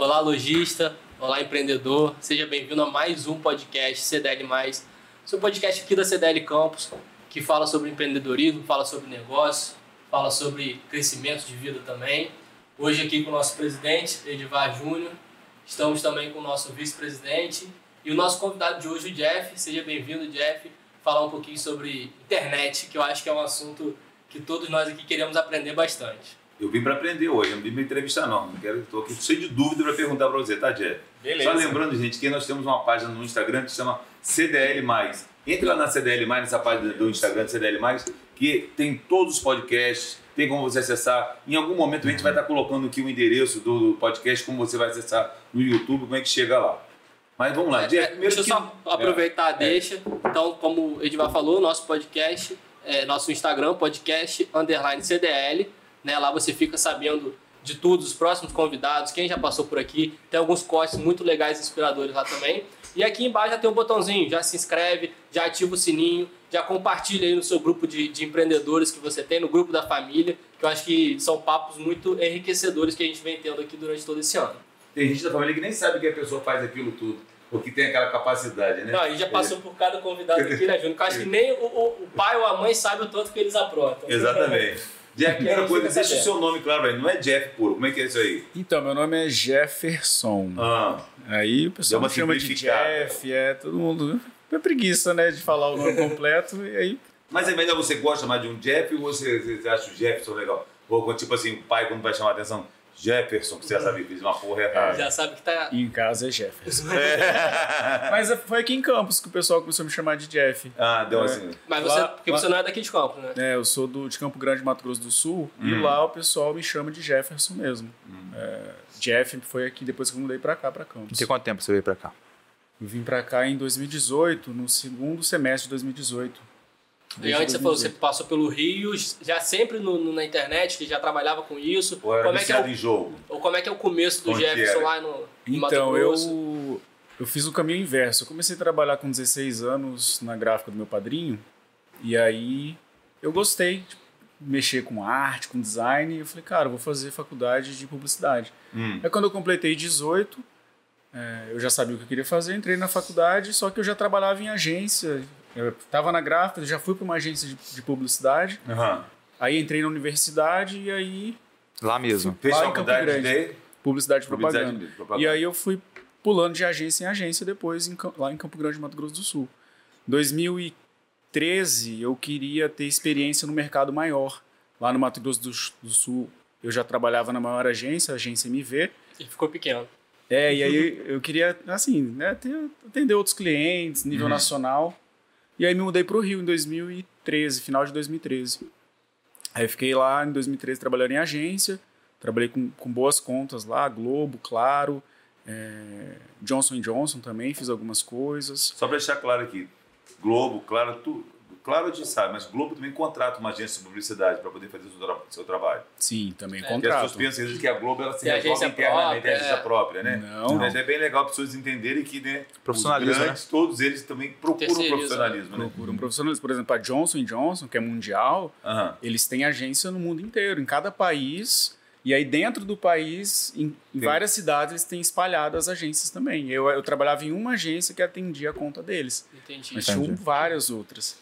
Olá, lojista. Olá, empreendedor. Seja bem-vindo a mais um podcast CDL+. Seu podcast aqui da CDL Campus, que fala sobre empreendedorismo, fala sobre negócio, fala sobre crescimento de vida também. Hoje aqui com o nosso presidente, Edivar Júnior. Estamos também com o nosso vice-presidente e o nosso convidado de hoje, o Jeff. Seja bem-vindo, Jeff. Falar um pouquinho sobre internet, que eu acho que é um assunto que todos nós aqui queremos aprender bastante. Eu vim para aprender hoje, não vim para entrevistar não. não quero, estou aqui cheio de dúvida para perguntar para você, tá, Jeff? Beleza. Só lembrando, gente, que nós temos uma página no Instagram que se chama CDL+. Entre lá na CDL+, nessa página do Instagram do CDL+, que tem todos os podcasts, tem como você acessar. Em algum momento a gente vai estar colocando aqui o endereço do podcast, como você vai acessar no YouTube, como é que chega lá. Mas vamos lá, É, Jeff, é, primeiro deixa eu que... só aproveitar a É. deixa. Então, como o Edivar falou, nosso podcast, é, nosso Instagram, podcast underline CDL. Né? Lá você fica sabendo de tudo, os próximos convidados, quem já passou por aqui. Tem alguns cortes muito legais e inspiradores lá também. E aqui embaixo já tem um botãozinho, já se inscreve, já ativa o sininho, já compartilha aí no seu grupo de, de empreendedores que você tem, no grupo da família, que eu acho que são papos muito enriquecedores que a gente vem tendo aqui durante todo esse ano. Tem gente da família que nem sabe que a pessoa faz aquilo tudo, ou que tem aquela capacidade, né? Não, a gente já passou por cada convidado aqui, né, Júnior? Eu acho que nem o, o- o pai ou a mãe sabe o tanto que eles aprontam. Exatamente. Jeff, primeira coisa, deixa o seu nome claro aí. Não é Jeff puro. Como é que é isso aí? Então, meu nome é Jefferson. Ah, Aí o pessoal me chama de. Jeff, é todo mundo. É preguiça, né, de falar o nome completo. E aí, mas é melhor você gosta mais de um Jeff ou você, você acha o Jefferson legal? Ou tipo assim, o pai quando vai chamar a atenção, Jefferson, que você já sabe que fez uma porra errada. Já sabe que tá. em casa é Jefferson. Mas foi aqui em Campos que o pessoal começou a me chamar de Jeff. Ah, deu assim. Mas você, Lá- porque lá- você não é daqui de Campos, né? É, eu sou do, de Campo Grande, Mato Grosso do Sul. E Hum. lá o pessoal me chama de Jefferson mesmo. É, Jeff foi aqui depois que eu mudei pra cá, pra Campos. Tem quanto tempo você veio pra cá? Eu vim pra cá em 2018, no segundo semestre de 2018. E antes você falou, 2018. você passou pelo Rio, já sempre no, no- na internet, que já trabalhava com isso. Ou era Como é que é o, em jogo? ou como é que é o começo do Onde Jefferson era? lá no Mato Então, eu, eu fiz o caminho inverso. Eu comecei a trabalhar com 16 anos na gráfica do meu padrinho. E aí eu gostei de mexer com arte, com design. E eu falei, cara, eu vou fazer faculdade de publicidade. Hum. Aí quando eu completei 18, é, eu já sabia o que eu queria fazer. Entrei na faculdade, só que eu já trabalhava em agência. Eu estava na gráfica, já fui para uma agência de, de publicidade. Aham. Aí entrei na universidade e aí Lá mesmo. Fez Lá em Campo faculdade Grande. de publicidade e publicidade propaganda. de propaganda. E aí eu fui pulando de agência em agência depois em lá em Campo Grande, Mato Grosso do Sul. 2013 eu queria ter experiência no mercado maior. Lá no Mato Grosso do, do Sul eu já trabalhava na maior agência, a agência MV. Ele ficou pequeno. É, e aí eu queria, assim, né, ter- atender outros clientes, nível Uhum. nacional. E aí me mudei para o Rio em 2013, final de 2013. Aí fiquei lá em 2013 trabalhando em agência, trabalhei com, com boas contas lá, Globo, Claro, é, Johnson Johnson também, fiz algumas coisas. Só para deixar claro aqui, Globo, claro, tu, claro a gente sabe, mas Globo também contrata uma agência de publicidade para poder fazer o seu, tra- seu trabalho. Sim, também É. Porque as pessoas pensam que a Globo ela se Tem resolve internamente, própria, é agência é. própria, né? Não, Mas é bem legal as pessoas entenderem que né, Profissionalismo, os grandes, todos eles também procuram profissionalismo, né? procuram profissionalismo. Por exemplo, a Johnson Johnson, que é mundial, Aham. eles têm agência no mundo inteiro, em cada país. E aí, dentro do país, em, Tem. várias cidades, eles têm espalhado as agências também. Eu, eu trabalhava em uma agência que atendia a conta deles. Entendi. Mas Entendi. tinham várias outras.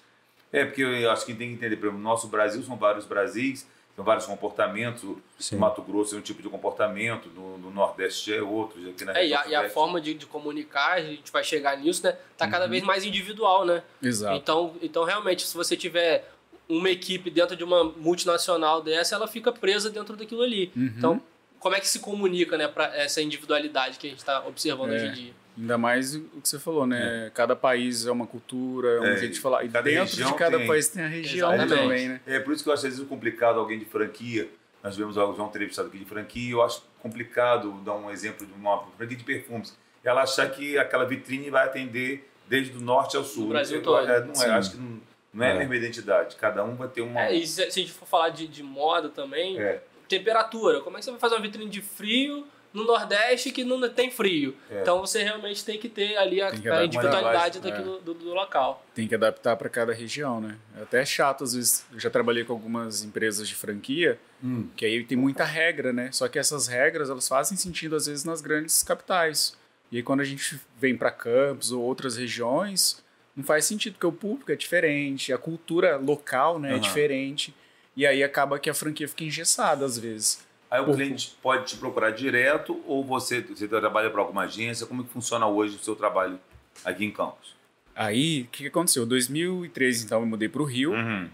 É, porque eu acho que tem que entender, por exemplo, no nosso Brasil são vários Brasis, são vários comportamentos. Sim. No Mato Grosso é um tipo de comportamento, no, no Nordeste é outro, aqui na É, e, região a, e a forma de, de comunicar, a gente vai chegar nisso, né? Tá cada Uhum. vez mais individual, né? Exato. Então, então, realmente, se você tiver uma equipe dentro de uma multinacional dessa, ela fica presa dentro daquilo ali. Uhum. Então, como é que se comunica, né, para essa individualidade que a gente está observando É. hoje em dia? Ainda mais o que você falou, né? Cada país é uma cultura, é um É, jeito de falar. E cada dentro região de cada tem- país tem a região Exatamente. também, né? É por isso que eu acho às vezes complicado alguém de franquia. Nós tivemos já um entrevistado aqui de franquia. Eu acho complicado dar um exemplo de uma franquia de perfumes. Ela achar que aquela vitrine vai atender desde o norte ao sul. No Brasil todo. é, não é, Sim. acho que não, não é a É. mesma identidade. Cada um vai ter uma. É, e se, se a gente for falar de, de moda também, É. temperatura. Como é que você vai fazer uma vitrine de frio no Nordeste que não tem frio. É. Então você realmente tem que ter ali a, a individualidade mais, daquilo, do, do local. Tem que adaptar para cada região, né? É até chato, às vezes. Eu já trabalhei com algumas empresas de franquia, Hum. que aí tem muita regra, né? Só que essas regras, elas fazem sentido, às vezes, nas grandes capitais. E aí, quando a gente vem para Campos ou outras regiões, não faz sentido, porque o público é diferente, a cultura local né, é Aham. diferente. E aí acaba que a franquia fica engessada, às vezes. Aí o Por- cliente pode te procurar direto ou você, você trabalha para alguma agência? Como que funciona hoje o seu trabalho aqui em Campos? Aí, o que, que aconteceu? Em 2013, então, eu mudei para o Rio. Uhum.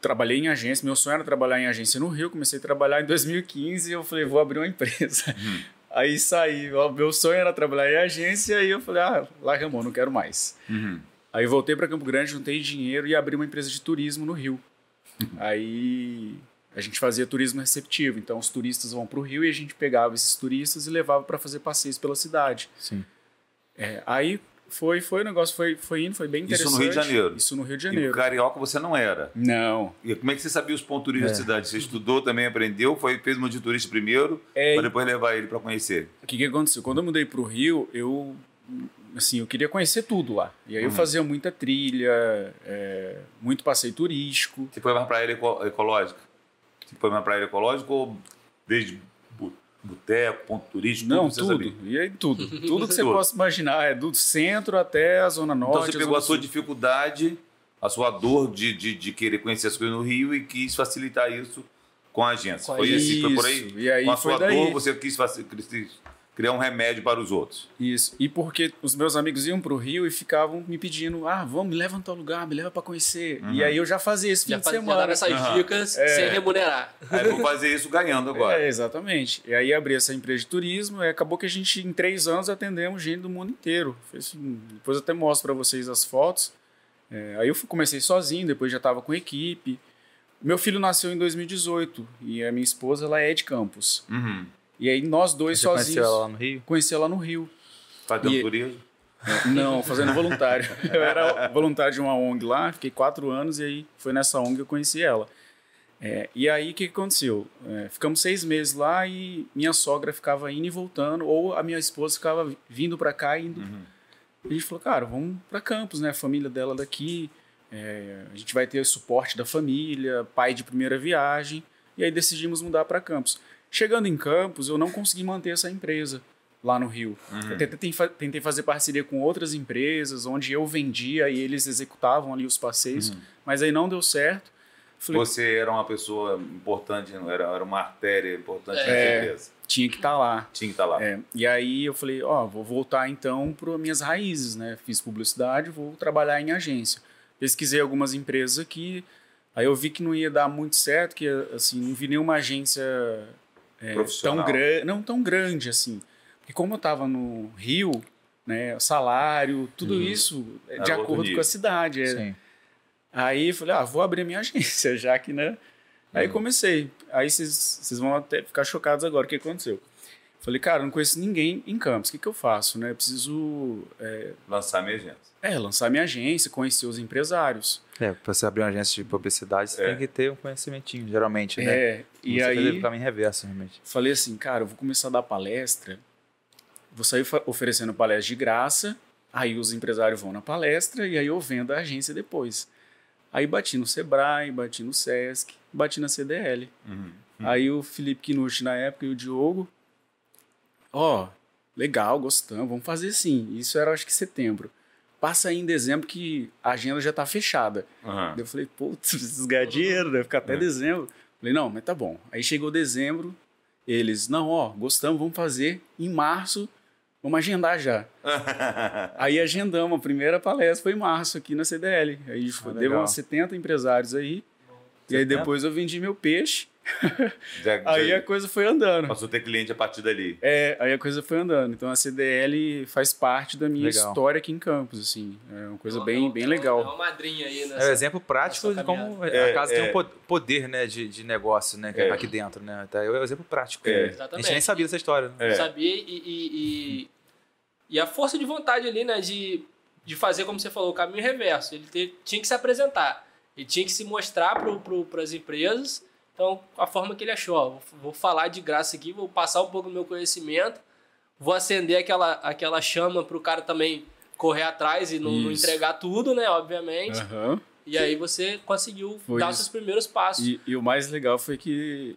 trabalhei em agência, meu sonho era trabalhar em agência no Rio, comecei a trabalhar em 2015 e eu falei, vou abrir uma empresa. Aí saí, meu sonho era trabalhar em agência e eu falei, ah, larga a mão, não quero mais. Uhum. Aí voltei para Campo Grande, juntei dinheiro e abri uma empresa de turismo no Rio. Aí a gente fazia turismo receptivo, então os turistas vão para o Rio e a gente pegava esses turistas e levava para fazer passeios pela cidade. Sim. É, aí foi, foi o negócio, foi, foi indo, foi bem Isso interessante. no Rio de Janeiro? Isso no Rio de E Janeiro. carioca você não era. Não, E como é que você sabia os pontos turísticos É. da cidade? Você estudou também, aprendeu, foi, fez uma de turista primeiro, É, para depois levar ele para conhecer. O que, que aconteceu? Quando eu mudei pro Rio, eu assim, eu queria conhecer tudo lá. E aí eu Uhum. fazia muita trilha, é, muito passeio turístico. Você foi mais para a área eco- ecológica? Você foi mais para a área ecológica ou desde boteco, ponto turístico, Não, tudo você tudo. E aí tudo. Tudo que você possa imaginar. É do centro até a Zona Norte. Então você pegou a Zona sua Sul. dificuldade, a sua dor de, de, de querer conhecer as coisas no Rio e quis facilitar isso com a agência. Com foi assim, foi por aí? Isso. E aí com a foi sua daí. dor, você quis faci- quis criar um remédio para os outros. Isso. E porque os meus amigos iam pro Rio e ficavam me pedindo: ah, vamos, me leva no tal lugar, me leva pra conhecer. Uhum. E aí eu já fazia esse fim Já, de faz, já semana. dava essas Aham. dicas É. sem remunerar. Aí eu vou fazer isso ganhando agora. É, exatamente. E aí abri essa empresa de turismo e acabou que a gente, em três anos, atendemos gente do mundo inteiro. Assim, depois eu até mostro para vocês as fotos. É, aí eu comecei sozinho, depois já estava com equipe. Meu filho nasceu em 2018 e a minha esposa ela é de Campos. Uhum. E aí nós dois Você conheceu sozinhos ela lá no Rio? conheci ela no Rio. Fazendo E- turismo. Não, fazendo voluntário. Eu era voluntário de uma ONG lá, fiquei quatro anos e aí foi nessa ONG que eu conheci ela. É, e aí o que, que aconteceu? É, ficamos seis meses lá e minha sogra ficava indo e voltando, ou a minha esposa ficava vindo para cá e indo. Uhum. A gente falou, cara, vamos para Campos, né? A família dela daqui, é, a gente vai ter o suporte da família, pai de primeira viagem, e aí decidimos mudar para Campos. Chegando em Campos, eu não consegui manter essa empresa lá no Rio. Uhum. Eu tentei, tentei fazer parceria com outras empresas, onde eu vendia e eles executavam ali os passeios, mas aí não deu certo. Falei, Você era uma pessoa importante, não era, era uma artéria importante na É. empresa. tinha que estar lá. Tinha que estar lá. É, e aí eu falei, ó, vou voltar então para minhas raízes, né? Fiz publicidade, vou trabalhar em agência. Pesquisei algumas empresas aqui, aí eu vi que não ia dar muito certo, que assim, não vi nenhuma agência é, tão Profissional. grande, não tão grande assim. Porque como eu estava no Rio, né, salário, tudo Uhum. isso é de acordo com a cidade. é. Sim. Aí eu falei, ah, vou abrir a minha agência, já que, né? Aí comecei. Aí vocês vão até ficar chocados agora o que aconteceu. Falei, cara, eu não conheço ninguém em Campos, o que, que eu faço, né? Eu preciso é, Lançar minha agência. é, lançar minha agência, conhecer os empresários. É, pra você abrir uma agência de publicidade, você É. tem que ter um conhecimentinho, geralmente, né? É, e Você aí o caminho reverso, realmente. falei assim, cara, eu vou começar a dar palestra, vou sair oferecendo palestra de graça, aí os empresários vão na palestra e aí eu vendo a agência depois. Aí bati no Sebrae, bati no Sesc, bati na CDL. Uhum. Aí o Felipe Kinucci na época e o Diogo, ó, legal, gostamos, vamos fazer sim. Isso era acho que setembro. Passa aí em dezembro que a agenda já tá fechada. Uhum. Eu falei, putz, preciso ganhar dinheiro, vai ficar até É. dezembro. Falei, não, mas tá bom. Aí chegou dezembro, eles, não, ó, gostamos, vamos fazer em março, vamos agendar já. Aí agendamos, a primeira palestra foi em março aqui na CDL. Aí foi, deu uns 70 empresários aí. E aí 70? depois eu vendi meu peixe. Já- Aí já a coisa foi andando. Passou a ter cliente a partir dali. É, aí a coisa foi andando. Então a CDL faz parte da minha Legal. história aqui em Campos, assim. É uma coisa É uma- bem, é bem É legal. uma madrinha aí É nessa. o exemplo prático de como É, a casa é. tem um po- poder né, de, de negócio né, É. aqui dentro. Né? Tá, É o exemplo prático. É. né? A Exatamente. gente nem sabia dessa história. Né? É. Sabia? E, e, e, e a força de vontade ali, né? De, de fazer, como você falou, o caminho reverso. Ele te- tinha que se apresentar. Ele tinha que se mostrar para pro, as empresas Então, a forma que ele achou, ó, vou- falar de graça aqui, vou passar um pouco do meu conhecimento, vou acender aquela, aquela chama pro cara também correr atrás e não, não entregar tudo, né, obviamente. Aham. E aí você conseguiu Foi dar os seus primeiros passos. E, e o mais legal foi que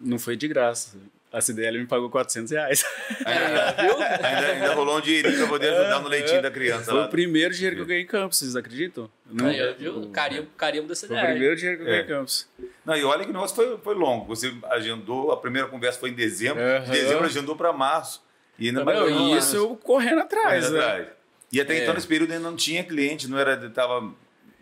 não foi de graça. A CDL me pagou 400 reais. É, viu? Ainda, ainda rolou um dinheirinho pra poder ajudar no leitinho da criança Foi lá. o primeiro dinheiro que eu ganhei em Campos, vocês acreditam? Não, ó, viu? Carimbo, carimbo da Foi o CDL. primeiro dinheiro que eu ganhei É. em Campos. Não, e olha que o negócio foi, foi longo. Você agendou, a primeira conversa foi em dezembro, Aham. de dezembro agendou para março. E ainda Não, em e isso eu correndo atrás, Correndo né? atrás. E até então, É. nesse período, ainda não tinha cliente, não era, tava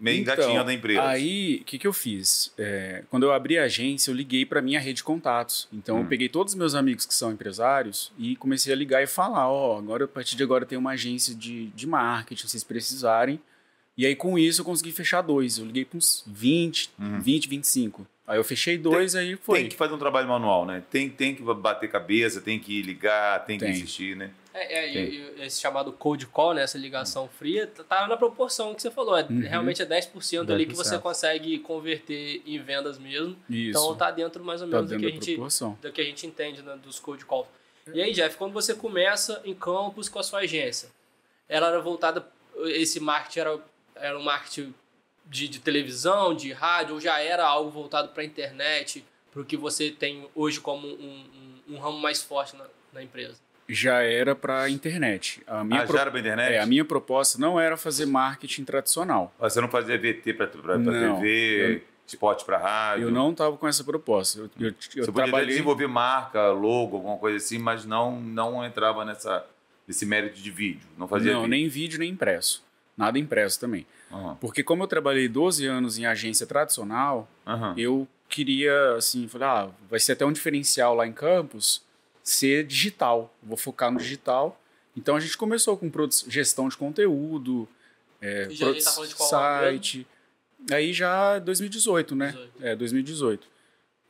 meio engatinhando a empresa. Então, Aí, o que, que eu fiz? É, quando eu abri a agência, eu liguei para minha rede de contatos. Então, Hum. eu peguei todos os meus amigos que são empresários e comecei a ligar e falar: Ó, agora, a partir de agora, tenho uma agência de, de marketing, se vocês precisarem. E aí, com isso, eu consegui fechar dois. Eu liguei para uns 20, Uhum. 20, 25. Aí, eu fechei dois, aí foi. Tem que fazer um trabalho manual, né? Tem, tem que bater cabeça, tem que ligar, tem que Tem. insistir, né? É, é, e- e esse chamado cold call, né, essa ligação fria, tá- tá na proporção que você falou. É, Uhum. Realmente é 10% ali que você 10%. consegue converter em vendas mesmo. Isso. Então tá dentro mais ou tá menos do, dentro que a gente, proporção. do que a gente entende né, dos cold calls. E aí, Jeff, quando você começa em campus com a sua agência, ela era voltada, esse marketing era, era um marketing de, de televisão, de rádio, ou já era algo voltado para a internet, para o que você tem hoje como um, um, um ramo mais forte na, na empresa? Já era para internet. A minha, Ah, pro- já era pra internet? é, a minha proposta não era fazer marketing tradicional. Ah, Você não fazia VT Não, TV, spot pra rádio? Eu não estava com essa proposta. Eu, eu, eu Você podia trabalhei. desenvolver marca, logo, alguma coisa assim, mas não, não entrava nessa, nesse mérito de vídeo. Não fazia Não, vídeo. nem vídeo, nem impresso. Nada impresso também. Aham, Porque como eu trabalhei 12 anos em agência tradicional, aham. eu queria, assim, falar, ah, vai ser até um diferencial lá em Campos ser digital. Vou focar no digital. Então a gente começou com gestão de conteúdo, é, E já a gente tá de qual ano site. Aí já 2018, né? 18. É, 2018.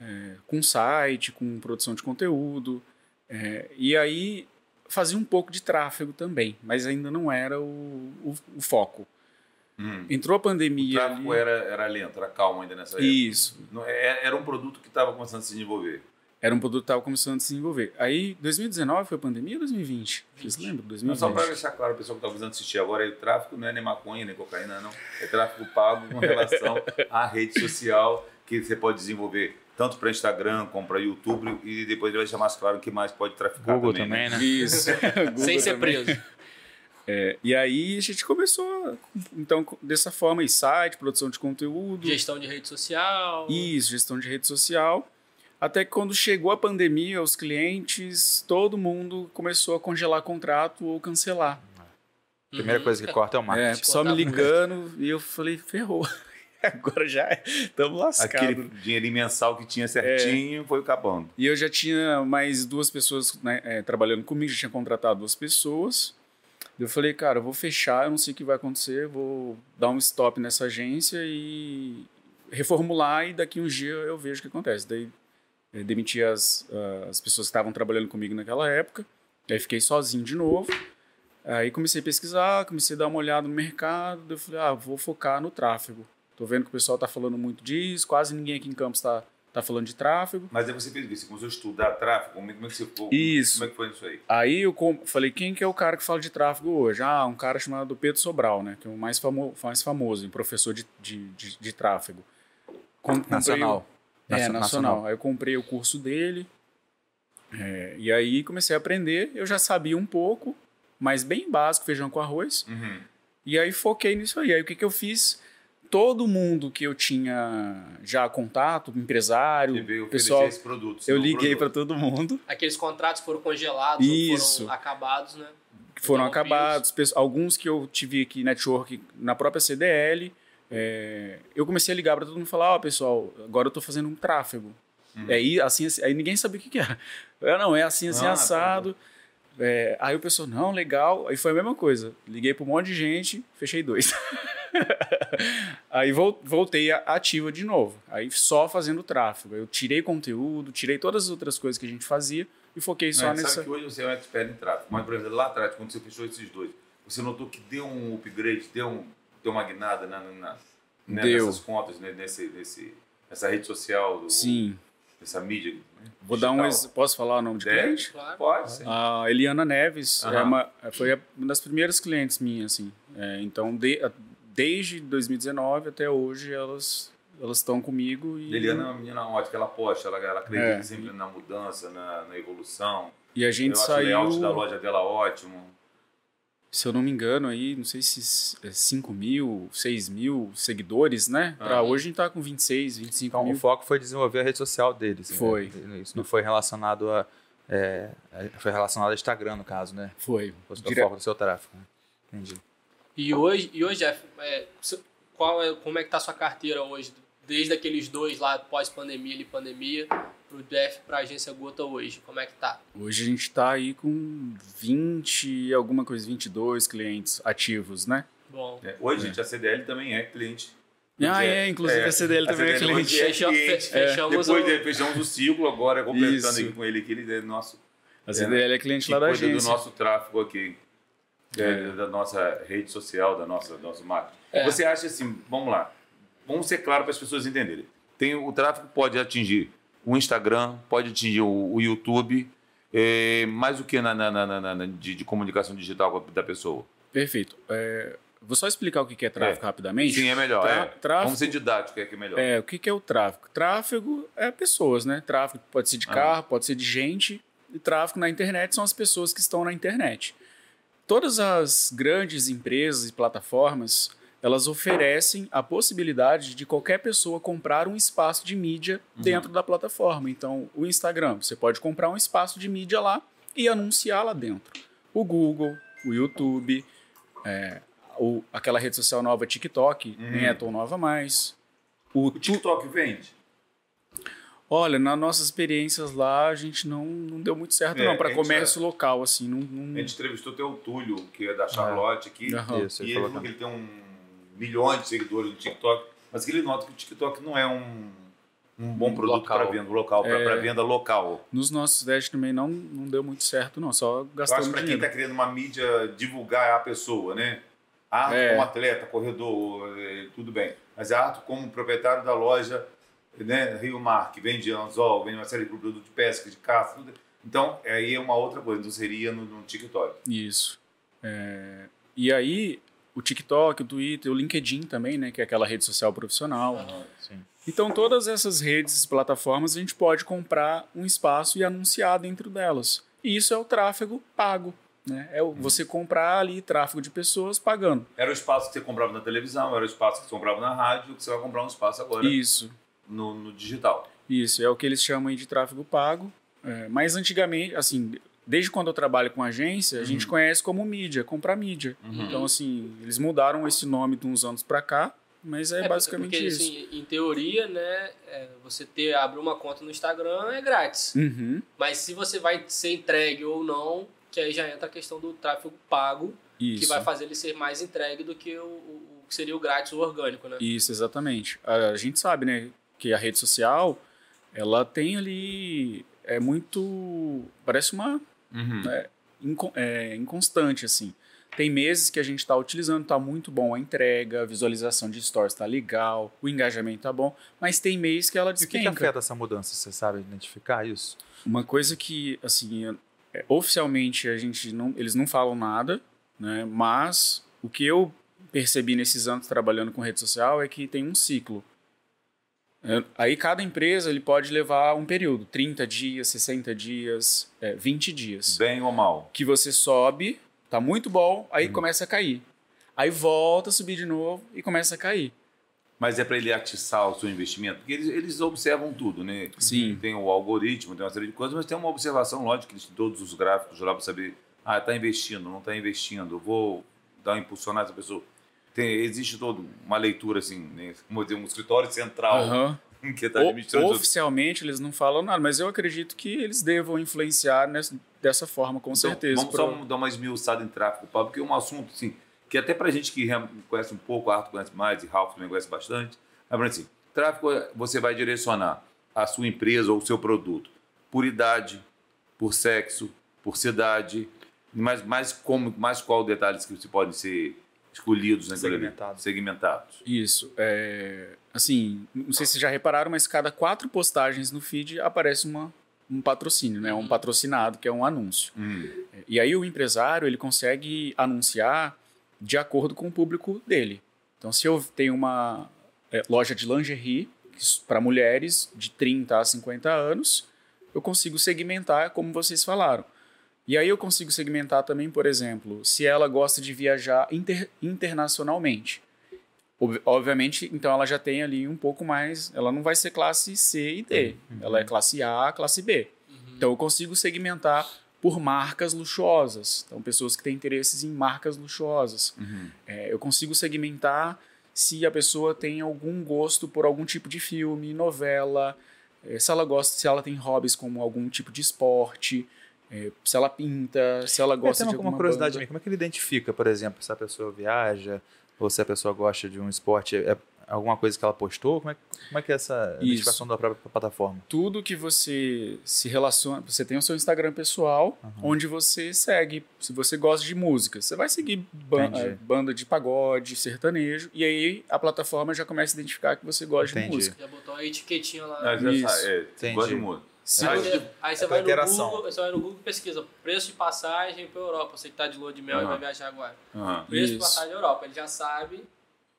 É, com site, com produção de conteúdo. é, e aí fazia um pouco de tráfego também, mas ainda não era o, o, o foco. Hum. Entrou a O pandemia. tráfego ali- era, era lento, era calmo ainda nessa época. Isso. É- Era um produto que estava começando a se desenvolver. Era um produto que estava começando a se desenvolver. Aí, 2019 foi pandemia ou 2020? Vocês lembram? Não, só para 2020. deixar claro, o pessoal que está precisando assistir agora, o tráfego não é nem maconha, nem cocaína, não. É tráfego pago com relação à rede social que você pode desenvolver tanto para Instagram como para YouTube e depois ele vai deixar mais claro o que mais pode traficar Google também, também, né? né? Isso. Google Sem ser também. preso. É, e aí a gente começou, então, dessa forma, aí, site, produção de conteúdo. Gestão de rede social. Isso, gestão de rede social. Até que quando chegou a pandemia, os clientes, todo mundo começou a congelar contrato ou cancelar. Primeira Uhum. coisa que corta é o É, marketing. só me ligando e eu falei, ferrou. Agora já estamos lascados. Aquele dinheirinho mensal que tinha certinho foi acabando. E eu já tinha mais duas pessoas né, é, trabalhando comigo, já tinha contratado duas pessoas. Eu falei, cara, eu vou fechar, eu não sei o que vai acontecer, vou dar um stop nessa agência e reformular e daqui uns dias eu vejo o que acontece. Daí demiti as, ah, as pessoas que estavam trabalhando comigo naquela época, aí fiquei sozinho de novo. Aí comecei a pesquisar, comecei a dar uma olhada no mercado, eu falei, ah, vou focar no tráfego. Tô vendo que o pessoal tá falando muito disso, quase ninguém aqui em Campos tá, tá falando de tráfego. Mas aí você fez o quê? Você começou a estudar tráfego? Como é que você ficou? Isso. Como é que foi isso aí? Aí eu com- falei, quem que é o cara que fala de tráfego hoje? Ah, um cara chamado Pedro Sobral, né? Que é o mais, famo mais famoso, um professor de, de, de, de tráfego. Com- comprei Nacional. o- É, Nacio- nacional. Aí eu comprei o curso dele. é, e aí comecei a aprender. Eu já sabia um pouco, mas bem básico, feijão com arroz. Uhum. E aí foquei nisso aí. Aí o que, que eu fiz? Todo mundo que eu tinha já contato, empresário, pessoal, esse produto. eu liguei para todo mundo. Aqueles contratos foram congelados ou Isso. foram acabados, né? foram Interrompidos. acabados, alguns que eu tive aqui network na própria CDL. É, eu comecei a ligar para todo mundo e falar, ó, pessoal, agora eu tô fazendo um tráfego. Aí, assim, assim, aí ninguém sabia o que, que era. Eu, não, é assim, assim, Ah, assado. É, aí o pessoal, não, legal. Aí foi a mesma coisa. Liguei para um monte de gente, fechei dois. aí vol- voltei ativa de novo. Aí só fazendo tráfego. Eu tirei conteúdo, tirei todas as outras coisas que a gente fazia e foquei só Não, nessa. Sabe que hoje você é um expert em tráfego. Mas, por exemplo, lá atrás, quando você fechou esses dois, você notou que deu um upgrade, deu, um, deu uma guinada na, na, né, Deu. nessas contas, né, nesse, nesse, essa rede social, do, Sim. essa mídia. Vou dar um. ex- Posso falar o nome de Deve? cliente? Claro. Pode, sim. A Eliana Neves é uma, foi uma das primeiras clientes minhas, assim. É, então, de- desde 2019 até hoje, elas elas estão comigo e, Eliana é uma menina ótima, ela posta, ela, ela acredita É. sempre na mudança, na, na evolução. e a gente Eu acho o layout saiu, da loja dela ótimo. Se eu não me engano, aí, não sei se é 5 mil, 6 mil seguidores, né? Pra Ah. hoje a gente tá com 26, 25 Então, o mil. foco foi desenvolver a rede social deles. né? Foi. Isso não foi relacionado a. é, é, foi relacionado a Instagram, no caso, né? Foi. Foi o Dire- foco do seu tráfego. né? Entendi. E hoje, e hoje Jeff, é, qual é, como é que tá a sua carteira hoje? Desde aqueles dois lá, pós-pandemia e pandemia, pro Jeff, pra agência Gota hoje, como é que tá? Hoje a gente tá aí com 20, e alguma coisa, 22 clientes ativos, né? Bom, É, Hoje, gente, a CDL também é cliente. Ah, Hoje é, inclusive a CDL também é CDL cliente. hoje é Fechamos- cliente. fe- fechamos Depois o- fechamos o ciclo, agora completando aqui com ele aqui, ele é nosso A CDL é cliente que lá da cuida do agência. nosso tráfego aqui, É. é, da nossa rede social, da nossa nosso marketing. É. Você acha assim, vamos lá, vamos ser claro para as pessoas entenderem. Tem o tráfego pode atingir o Instagram, pode atingir o, o YouTube, é, mais o que na, na- na- na- de, de comunicação digital da pessoa? Perfeito. É, vou só explicar o que é tráfego É. rapidamente. Sim, é melhor. Tra- é. tráfego- Vamos ser didático, é que é melhor. É, o que, é o tráfego? Tráfego é pessoas, né? Tráfego pode ser de Ah. carro, pode ser de gente. E tráfego na internet são as pessoas que estão na internet. Todas as grandes empresas e plataformas, elas oferecem a possibilidade de qualquer pessoa comprar um espaço de mídia Uhum. dentro da plataforma. Então, o Instagram, você pode comprar um espaço de mídia lá e anunciar lá dentro. O Google, o YouTube, é, o- aquela rede social nova TikTok, nem é tão nova mais. O, O TikTok vende? Olha, nas nossas experiências lá, a gente não, não deu muito certo, É, não, para comércio local, assim. Não, não- A gente entrevistou até o Túlio, que é da Charlotte aqui, Aham. Isso, e ele ele tem um milhões de seguidores no TikTok, mas que ele nota que o TikTok não é um, um bom Um produto para venda local, É. para venda local. Nos nossos testes também não, não deu muito certo, não. Só Eu acho gastamos que para quem dinheiro. está querendo uma mídia divulgar a pessoa, né? Arthur É. como atleta, corredor, eh, tudo bem. Mas Arthur como proprietário da loja né, Rio Mar, que vende anzol, vende uma série de produtos de pesca, de caça, tudo. Então, aí é uma outra coisa, não seria no, no TikTok. Isso. É, E aí, o TikTok, o Twitter, o LinkedIn também, né? Que é aquela rede social profissional. Sim. Então, todas essas redes, plataformas, a gente pode comprar um espaço e anunciar dentro delas. E isso é o tráfego pago. Né? É o- você comprar ali tráfego de pessoas pagando. Era o espaço que você comprava na televisão, era o espaço que você comprava na rádio, que você vai comprar um espaço agora Isso. no, no digital. Isso, é o que eles chamam de tráfego pago. É, mas antigamente, assim, desde quando eu trabalho com agência, a gente conhece como mídia, comprar mídia. Uhum. Então, assim, eles mudaram esse nome de uns anos pra cá, mas é, É, basicamente porque, isso. assim, em teoria, né, é, você ter, abrir uma conta no Instagram é grátis. Uhum, Mas se você vai ser entregue ou não, que aí já entra a questão do tráfego pago, isso. que vai fazer ele ser mais entregue do que o, o- o que seria o grátis, o orgânico, né? Isso, exatamente. A gente sabe, né, que a rede social, ela tem ali, é muito, parece uma inco- é, inconstante, assim. Tem meses que a gente está utilizando, está muito bom a entrega, a visualização de stories está legal, o engajamento está bom, mas tem mês que ela E o que, que despenca. afeta essa mudança? Você sabe identificar isso? Uma coisa que, assim, é, oficialmente a gente não, eles não falam nada, né? Mas o que eu percebi nesses anos trabalhando com rede social é que tem um ciclo. É, aí cada empresa ele pode levar um período, 30 dias, 60 dias, é, 20 dias. Bem ou mal. Que você sobe, tá muito bom, aí Uhum. começa a cair. Aí volta a subir de novo e começa a cair. Mas é para ele atiçar o seu investimento, porque eles, eles observam tudo, né? Sim. Tem o algoritmo, tem uma série de coisas, mas tem uma observação lógica, eles têm todos os gráficos lá para saber, ah, está investindo, não está investindo, vou dar impulsionar essa pessoa. Tem, existe toda uma leitura, assim, né? como eu dizer, um escritório central Aham. que está O- administrando tudo. oficialmente eles não falam nada, mas eu acredito que eles devam influenciar nessa- dessa forma, com Então, certeza. Vamos só dar uma esmiuçada em tráfego pago, porque é um assunto assim, que até pra gente que conhece um pouco, Arthur conhece mais e Ralph também conhece bastante. Mas assim, tráfego é- você vai direcionar a sua empresa ou o seu produto por idade, por sexo, por cidade, mas mais como, mais qual detalhes que você pode ser escolhidos ali, Segmentados. segmentados. Isso. É, assim, não sei se vocês já repararam, mas cada quatro postagens no feed aparece uma, um patrocínio, né? Um patrocinado, que é um anúncio. Hum. E aí o empresário ele consegue anunciar de acordo com o público dele. Então, se eu tenho uma é, loja de lingerie para mulheres de 30 a 50 anos, eu consigo segmentar como vocês falaram. E aí eu consigo segmentar também, por exemplo, se ela gosta de viajar inter- internacionalmente. Ob- Obviamente, então ela já tem ali um pouco mais. Ela não vai ser classe C e D. Ela é classe A, classe B. Então eu consigo segmentar por marcas luxuosas. Então, pessoas que têm interesses em marcas luxuosas. É, eu consigo segmentar se a pessoa tem algum gosto por algum tipo de filme, novela, é, se ela gosta, se ela tem hobbies como algum tipo de esporte, se ela pinta, se ela gosta tem de uma, alguma uma curiosidade banda. minha, como é que ele identifica, por exemplo, se a pessoa viaja ou se a pessoa gosta de um esporte? É alguma coisa que ela postou? Como é, como é que é essa Isso. identificação da própria plataforma? tudo que você se relaciona. Você tem o seu Instagram pessoal, onde você segue. Se você gosta de música, você vai seguir ban- Entendi. eh, banda de pagode, sertanejo, e aí a plataforma já começa a identificar que você gosta Entendi. de música. Já botou uma etiquetinha lá. Ah, já Isso. sabe, é, gosta de música. Se Aí você- aí você É vai pra no interação. Google, você vai no Google e pesquisa preço de passagem para Europa. Você que tá de lua de mel e Aham. vai viajar agora. Aham. Preço de Isso. passagem Europa. Ele já sabe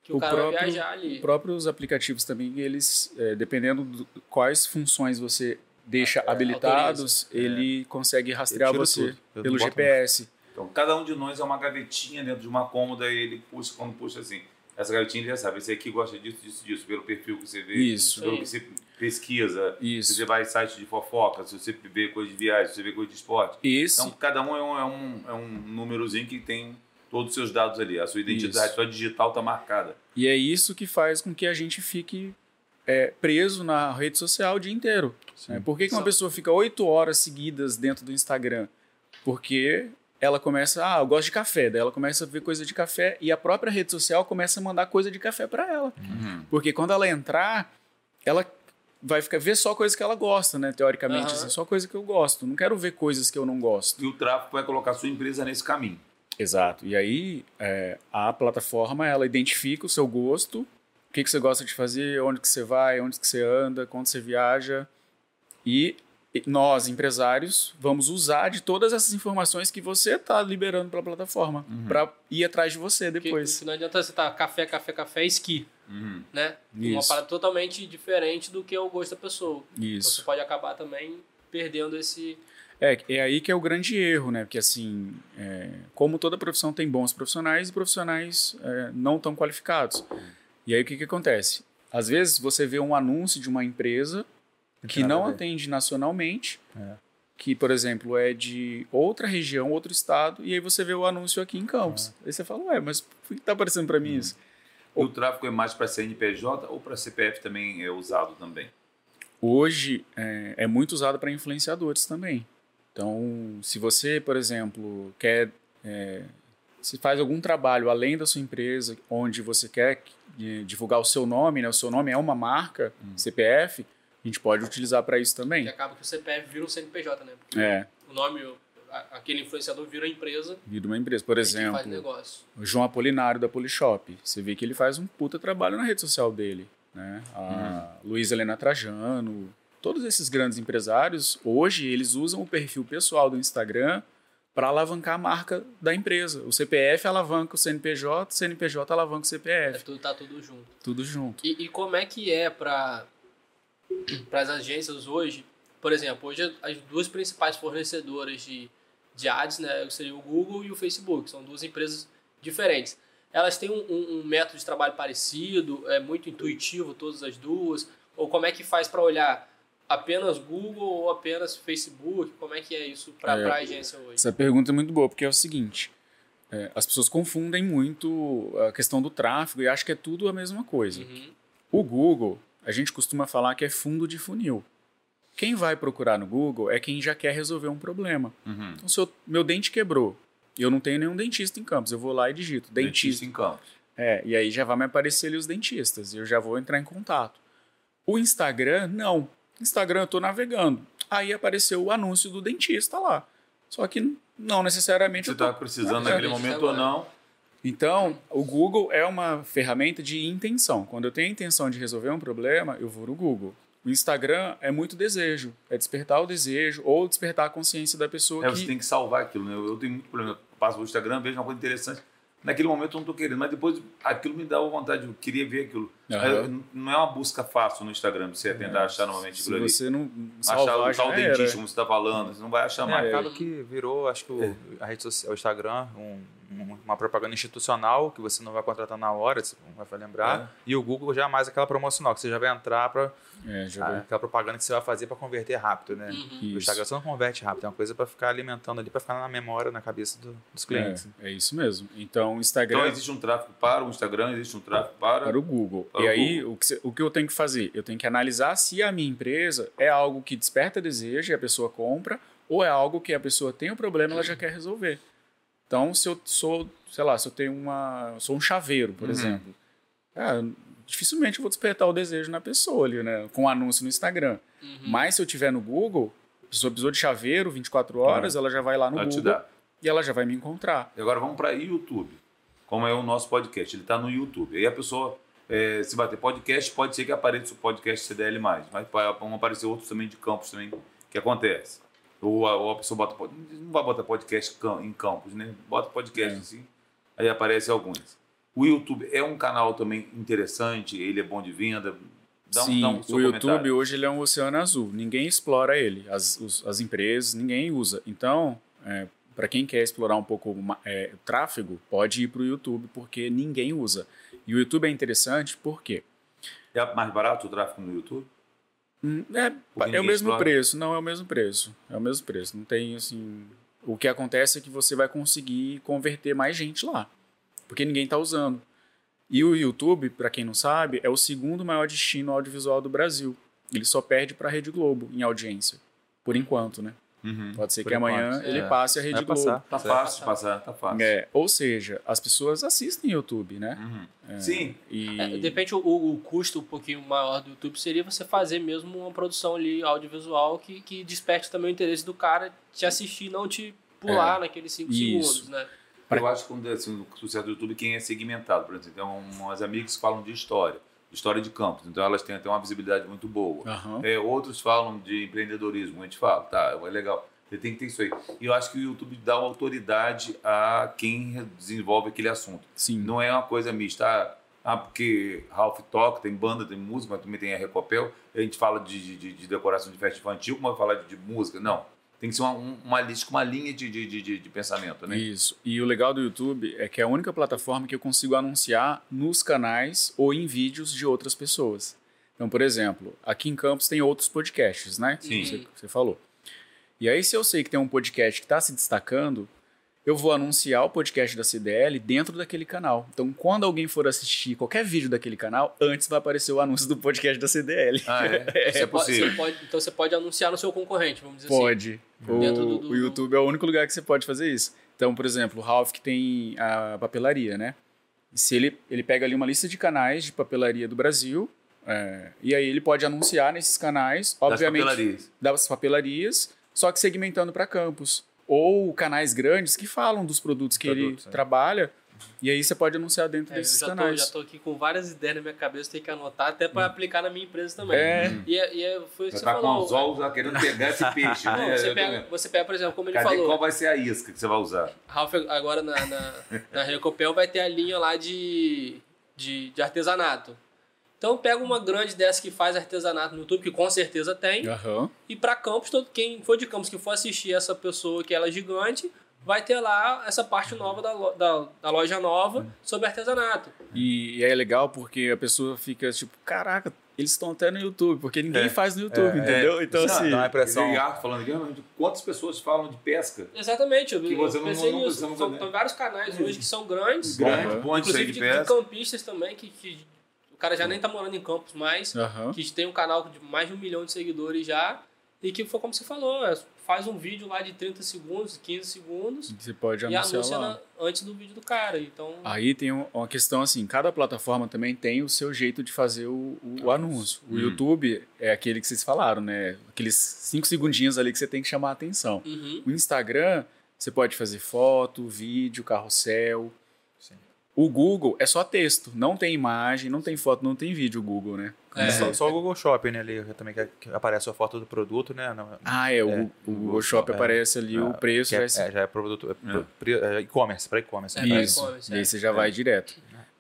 que o, O cara vai próprio- viajar ali. Os próprios aplicativos também, eles, eh, dependendo de quais funções você deixa É, habilitados, ele consegue rastrear você pelo GPS. Então, cada um de nós é uma gavetinha dentro de uma cômoda e ele puxa, quando puxa assim, essa gavetinha ele já sabe, esse aqui gosta disso, disso, disso, pelo perfil que você vê, Isso. pelo que você pesquisa, se Isso. você vai em site de fofoca, se você vê coisa de viagem, se você vê coisa de esporte. Esse, Então, cada um é um, é um, é um númerozinho que tem todos os seus dados ali. A sua identidade, Isso. sua digital está marcada. E é isso que faz com que a gente fique é, preso na rede social o dia inteiro. né? Por que, que uma pessoa fica oito horas seguidas dentro do Instagram? Porque ela começa, ah, eu gosto de café, daí ela começa a ver coisa de café e a própria rede social começa a mandar coisa de café para ela. Porque quando ela entrar, ela vai ficar ver só coisa que ela gosta, né? Teoricamente, Aham. assim, só coisa que eu gosto. Não quero ver coisas que eu não gosto. E o tráfego vai colocar a sua empresa nesse caminho. Exato. E aí é, a plataforma ela identifica o seu gosto, o que, que você gosta de fazer, onde que você vai, onde que você anda, quando você viaja. E nós, empresários, vamos usar de todas essas informações que você está liberando para a plataforma para ir atrás de você depois. porque não adianta você estar café, café, café, esqui, Uhum. né? Uma Isso. parada totalmente diferente do que é o gosto da pessoa. Então você Isso. pode acabar também perdendo esse... É, é aí que é o grande erro, né? Porque assim, é, como toda profissão tem bons profissionais e profissionais é, não tão qualificados. E aí o que, que acontece? Às vezes você vê um anúncio de uma empresa que nada não atende nacionalmente, É. que, por exemplo, é de outra região, outro estado, e aí você vê o anúncio aqui em Campos. É. Aí você fala, ué, mas por que tá aparecendo para Hum. mim isso? E o tráfego é mais para CNPJ ou para CPF também é usado também? Hoje é, é muito usado para influenciadores também. Então, se você, por exemplo, quer. É, se faz algum trabalho além da sua empresa, onde você quer eh, divulgar o seu nome, né? o seu nome é uma marca, CPF, a gente pode utilizar para isso Que também. acaba que o CPF vira um CNPJ, né? Porque É, o nome, aquele influenciador vira empresa de uma empresa. Por que faz exemplo, negócio. o João Apolinário da Polishop. Você vê que ele faz um puta trabalho na rede social dele. Né? A Luísa Helena Trajano. Todos esses grandes empresários, hoje, eles usam o perfil pessoal do Instagram para alavancar a marca da empresa. O CPF alavanca o CNPJ, o CNPJ alavanca o É, CPF. tudo, tá tudo junto. Tudo junto. E, e como é que é para as agências hoje? Por exemplo, hoje as duas principais fornecedoras de, de ads né, seria o Google e o Facebook. São duas empresas diferentes. Elas têm um, um- um método de trabalho parecido, é muito intuitivo todas as duas? Ou como é que faz para olhar apenas Google ou apenas Facebook? Como é que é isso para É. a agência hoje? Essa pergunta é muito boa, porque é o seguinte: é, as pessoas confundem muito a questão do tráfego e acham que é tudo a mesma coisa. Uhum. O Google, a gente costuma falar que é fundo de funil. Quem vai procurar no Google é quem já quer resolver um problema. Uhum. Então, se eu- meu dente quebrou, eu não tenho nenhum dentista em Campos, eu vou lá e digito dentista. em campos. É, e aí já vai me aparecer ali os dentistas, e eu já vou entrar em contato. O Instagram, não. Instagram eu tô navegando. Aí apareceu o anúncio do dentista lá. Só que não necessariamente Você estava precisando naquele dentista momento ou não. Então, o Google é uma ferramenta de intenção. Quando eu tenho a intenção de resolver um problema, eu vou no Google. O Instagram é muito desejo, é despertar o desejo ou despertar a consciência da pessoa É, que você tem que salvar aquilo, né? Eu, tenho muito problema. Eu passo no Instagram, vejo uma coisa interessante. Naquele momento eu não estou querendo, mas depois aquilo me dá vontade, eu queria ver aquilo. Mas Não é uma busca fácil no Instagram, você tentar achar novamente se aquilo ali. você não Achar salvar, o já tal dentista, como você está falando, você não vai achar É, mais. acaba que virou, acho que o, a rede social, o Instagram, um- um- uma propaganda institucional que você não vai contratar na hora, você não vai lembrar. E o Google já é mais aquela promocional, que você já vai entrar para É, aquela propaganda que você vai fazer para converter rápido, né? Uhum. O. Instagram você não converte rápido, é uma coisa para ficar alimentando ali, para ficar na memória, na cabeça do- dos clientes. É, é isso mesmo. Então, o Instagram Então existe um tráfego para o Instagram, existe um tráfego para. para o Google. Para e o aí, o que, você- o que eu tenho que fazer? Eu tenho que analisar se a minha empresa é algo que desperta desejo e a pessoa compra, ou é algo que a pessoa tem um problema e ela já quer resolver. Então, se eu sou, sei lá, se eu tenho uma. sou um chaveiro, por Uhum. exemplo. ah, dificilmente eu vou despertar o desejo na pessoa ali, né? Com um anúncio no Instagram. Uhum. Mas se eu tiver no Google, a pessoa precisou de chaveiro 24 horas, ela já vai lá no te Google e ela já vai me encontrar. E agora vamos para YouTube, como é o nosso podcast. Ele está no YouTube. Aí a pessoa, é, se bater podcast, pode ser que apareça o podcast CDL, mas vão aparecer outros também de campos também que acontece. Ou a, ou a pessoa bota. Não vai botar podcast em campos, né? Bota podcast É. assim, aí aparece alguns. O YouTube é um canal também interessante, ele é bom de venda. Dá um, Sim, dá um o YouTube comentário. hoje ele é um oceano azul. Ninguém explora ele. As, os- as empresas, ninguém usa. Então, para quem quer explorar um pouco é, o tráfego, pode ir para o YouTube, porque ninguém usa. E o YouTube é interessante porque É mais barato o tráfego no YouTube? É, é o ninguém mesmo explora. preço. Não, é o mesmo preço. É o mesmo preço. Não tem assim. O que acontece é que você vai conseguir converter mais gente lá. Porque ninguém está usando. E o YouTube, para quem não sabe, é o segundo maior destino audiovisual do Brasil. Ele só perde para a Rede Globo em audiência. Por enquanto, né? Uhum. Pode ser Por que amanhã ele é. passe a Rede Vai Globo. passar. Tá fácil de passar, tá fácil. É, ou seja, as pessoas assistem YouTube, né? Uhum. Sim, E É, de repente, o, o custo um pouquinho maior do YouTube seria você fazer mesmo uma produção ali audiovisual que, que desperte também o interesse do cara te assistir, não te pular naqueles 5 Isso. segundos, né? Eu acho que assim, o sucesso do YouTube quem é segmentado, por exemplo, tem umas amigas que falam de história, história de campos, então elas têm até uma visibilidade muito boa. Aham. É, outros falam de empreendedorismo, a gente fala, tá, é legal, você tem que ter isso aí. E eu acho que o YouTube dá autoridade a quem desenvolve aquele assunto. sim. Não é uma coisa mista. Ah, Ah, porque Ralph toca, tem banda, tem música, mas também tem a Recopel. A gente fala de, de, de decoração de festa infantil, como vai falar de, de música? Não. Tem que ser uma, um- uma uma linha de, de, de, de- de pensamento, né? Isso. E o legal do YouTube é que é a única plataforma que eu consigo anunciar nos canais ou em vídeos de outras pessoas. Então, por exemplo, aqui em Campos tem outros podcasts, né? Sim. Você, você falou. E aí, se eu sei que tem um podcast que está se destacando, eu vou anunciar o podcast da CDL dentro daquele canal. Então, quando alguém for assistir qualquer vídeo daquele canal, antes vai aparecer o anúncio do podcast da CDL. Ah, é? Isso é Você pode- possível. você pode- então você pode anunciar no seu concorrente, vamos dizer assim. Pode. O, Dentro do- do- o YouTube é o único lugar que você pode fazer isso. Então, por exemplo, o Ralph que tem a papelaria, né? Se ele, ele pega ali uma lista de canais de papelaria do Brasil, é, e aí ele pode anunciar nesses canais, Das obviamente, papelarias. das papelarias, só que segmentando para campos. Ou canais grandes que falam dos produtos que Produtos, ele né? trabalha, e aí você pode anunciar dentro É, eu desses já tô, canais. já tô aqui com várias ideias na minha cabeça, tenho que anotar até para aplicar na minha empresa também. É. E, é- e é- foi o que Já você tá com falou. os olhos já querendo pegar esse peixe, Não, né? você, tô pega, você pega, por exemplo, como ele Cadê falou, qual vai ser a isca que você vai usar? Ralph agora na, na, na Recopel vai ter a linha lá de, de, de artesanato. Então pega uma grande dessa que faz artesanato no YouTube, que com certeza tem, Aham. e para Campos, todo, quem for de Campos que for assistir essa pessoa que ela é gigante, vai ter lá essa parte nova da, da, da loja nova sobre artesanato. E, e é legal porque a pessoa fica tipo, caraca, eles estão até no YouTube, porque ninguém É. faz no YouTube, entendeu? Então, Não, assim. dá uma impressão. Falando aqui, quantas pessoas falam de pesca? Exatamente, eu, Que eu você não- pensei não nisso. precisamos São, vários canais hoje que são grandes, Grande, Aham. bom isso aí inclusive de de, de pesca. campistas também, que, que cara já nem tá morando em Campos mais. Aham. que tem um canal de mais de um milhão de seguidores já, e que foi como você falou, é, faz um vídeo lá de 30 segundos, 15 segundos, Você pode e anunciar anuncia lá. na- antes do vídeo do cara. Então, Aí tem um- uma questão assim, cada plataforma também tem o seu jeito de fazer o, o- o anúncio. O Hum. YouTube é aquele que vocês falaram, né? Aqueles cinco segundinhos ali que você tem que chamar a atenção. uhum, O Instagram, você pode fazer foto, vídeo, carrossel. O Google é só texto, não tem imagem, não tem foto, não tem vídeo o Google, né? É. Só, só o Google Shopping né, ali também que, aparece a foto do produto, né? Não- Ah, é, o, É, o Google Shop é. aparece ali o preço. é, vai ser- é, já é produto. É, é e-commerce, para e-commerce. É, né? Isso. e-commerce, E aí é. você já vai direto.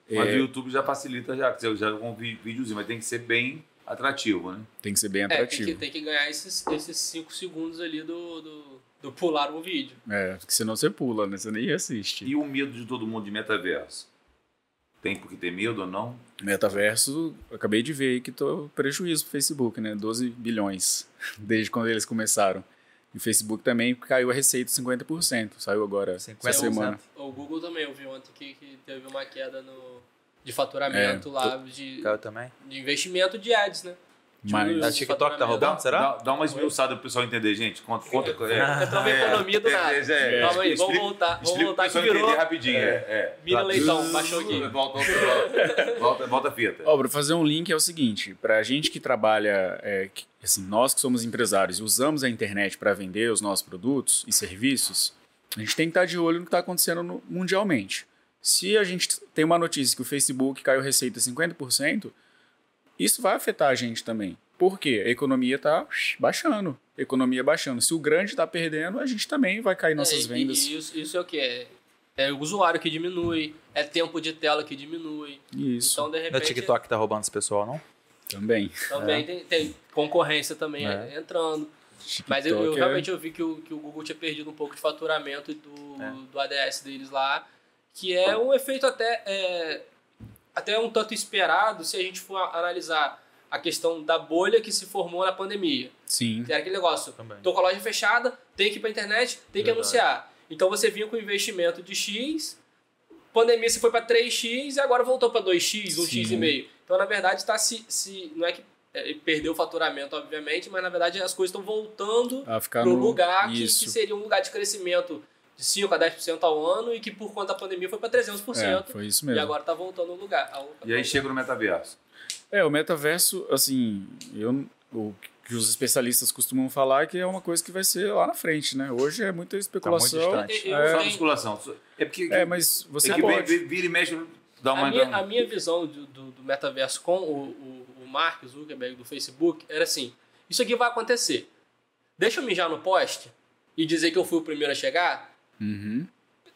Mas É, o YouTube já facilita já, que você já com um vi- videozinho, mas tem que ser bem atrativo, né? tem que ser bem É, tem atrativo. que, tem que ganhar esses 5 esses cinco segundos ali do, do, do pular o vídeo. É, porque senão você pula, né? Você nem assiste. E o medo de todo mundo de metaverso? Tem porque ter medo ou não? Metaverso, acabei de ver aí que tô prejuízo pro Facebook, né? 12 bilhões desde quando eles começaram. E o Facebook também caiu a receita 50%. Saiu agora essa 50%. semana. O Google também, eu vi ontem que, que teve uma queda no, de faturamento É, lá, de, Caiu também. de investimento de ads, né? Mas- A TikTok tá roubando, será? Dá, dá uma esmiuçada pro pessoal entender, gente. Conta, conta. É, Entrou na economia do é, nada. é, é, Calma aí, vamos voltar. Vamos voltar que virou. entender rapidinho. É, é. Mira Leitão, baixou aqui. Volta, volta, volta, a fita. Ó, para fazer um link é o seguinte, para gente que trabalha, é, que- assim, nós que somos empresários e usamos a internet para vender os nossos produtos e serviços, a gente tem que estar de olho no que está acontecendo no- mundialmente. Se a gente tem uma notícia que o Facebook caiu receita 50%, isso vai afetar a gente também. Por quê? A economia está baixando. Economia baixando. Se o grande está perdendo, a gente também vai cair nossas É, e- vendas. E isso, isso é o que? É, é o usuário que diminui, é tempo de tela que diminui. Isso, Então, de Não é repente, TikTok que tá roubando esse pessoal, não? também. também tem, tem concorrência também É. entrando. Mas eu, eu TikTok é- realmente eu vi que o, que o Google tinha perdido um pouco de faturamento do, É. do ADS deles lá, que é um efeito até, é, até um tanto esperado se a gente for analisar a questão da bolha que se formou na pandemia. Sim. Que era aquele negócio, Também. tô com a loja fechada, tem que ir pra internet, tem que Verdade. anunciar. Então você vinha com investimento de X, pandemia você foi para 3X e agora voltou para 2X, 1X Sim. e meio. Então, na verdade, está se, se. Não é que é, perdeu o faturamento, obviamente, mas na verdade as coisas estão voltando A ficar para o no... lugar que, que seria um lugar de crescimento de 5 a 10% ao ano e que por conta da pandemia foi para 300%. É, foi isso e mesmo. agora está voltando ao lugar. ao- E aí chega no metaverso. É, o metaverso, assim, eu, o que os especialistas costumam falar é que é uma coisa que vai ser lá na frente, né? Hoje é muita especulação. distante. Eu- É. Só tenho- musculação. É porque É, mas você é que pode. vira e mexe, dá uma. A minha, a minha visão do, do, do metaverso com o, o, o Mark Zuckerberg do Facebook era assim: isso aqui vai acontecer. Deixa eu mijar no poste e dizer que eu fui o primeiro a chegar Uhum.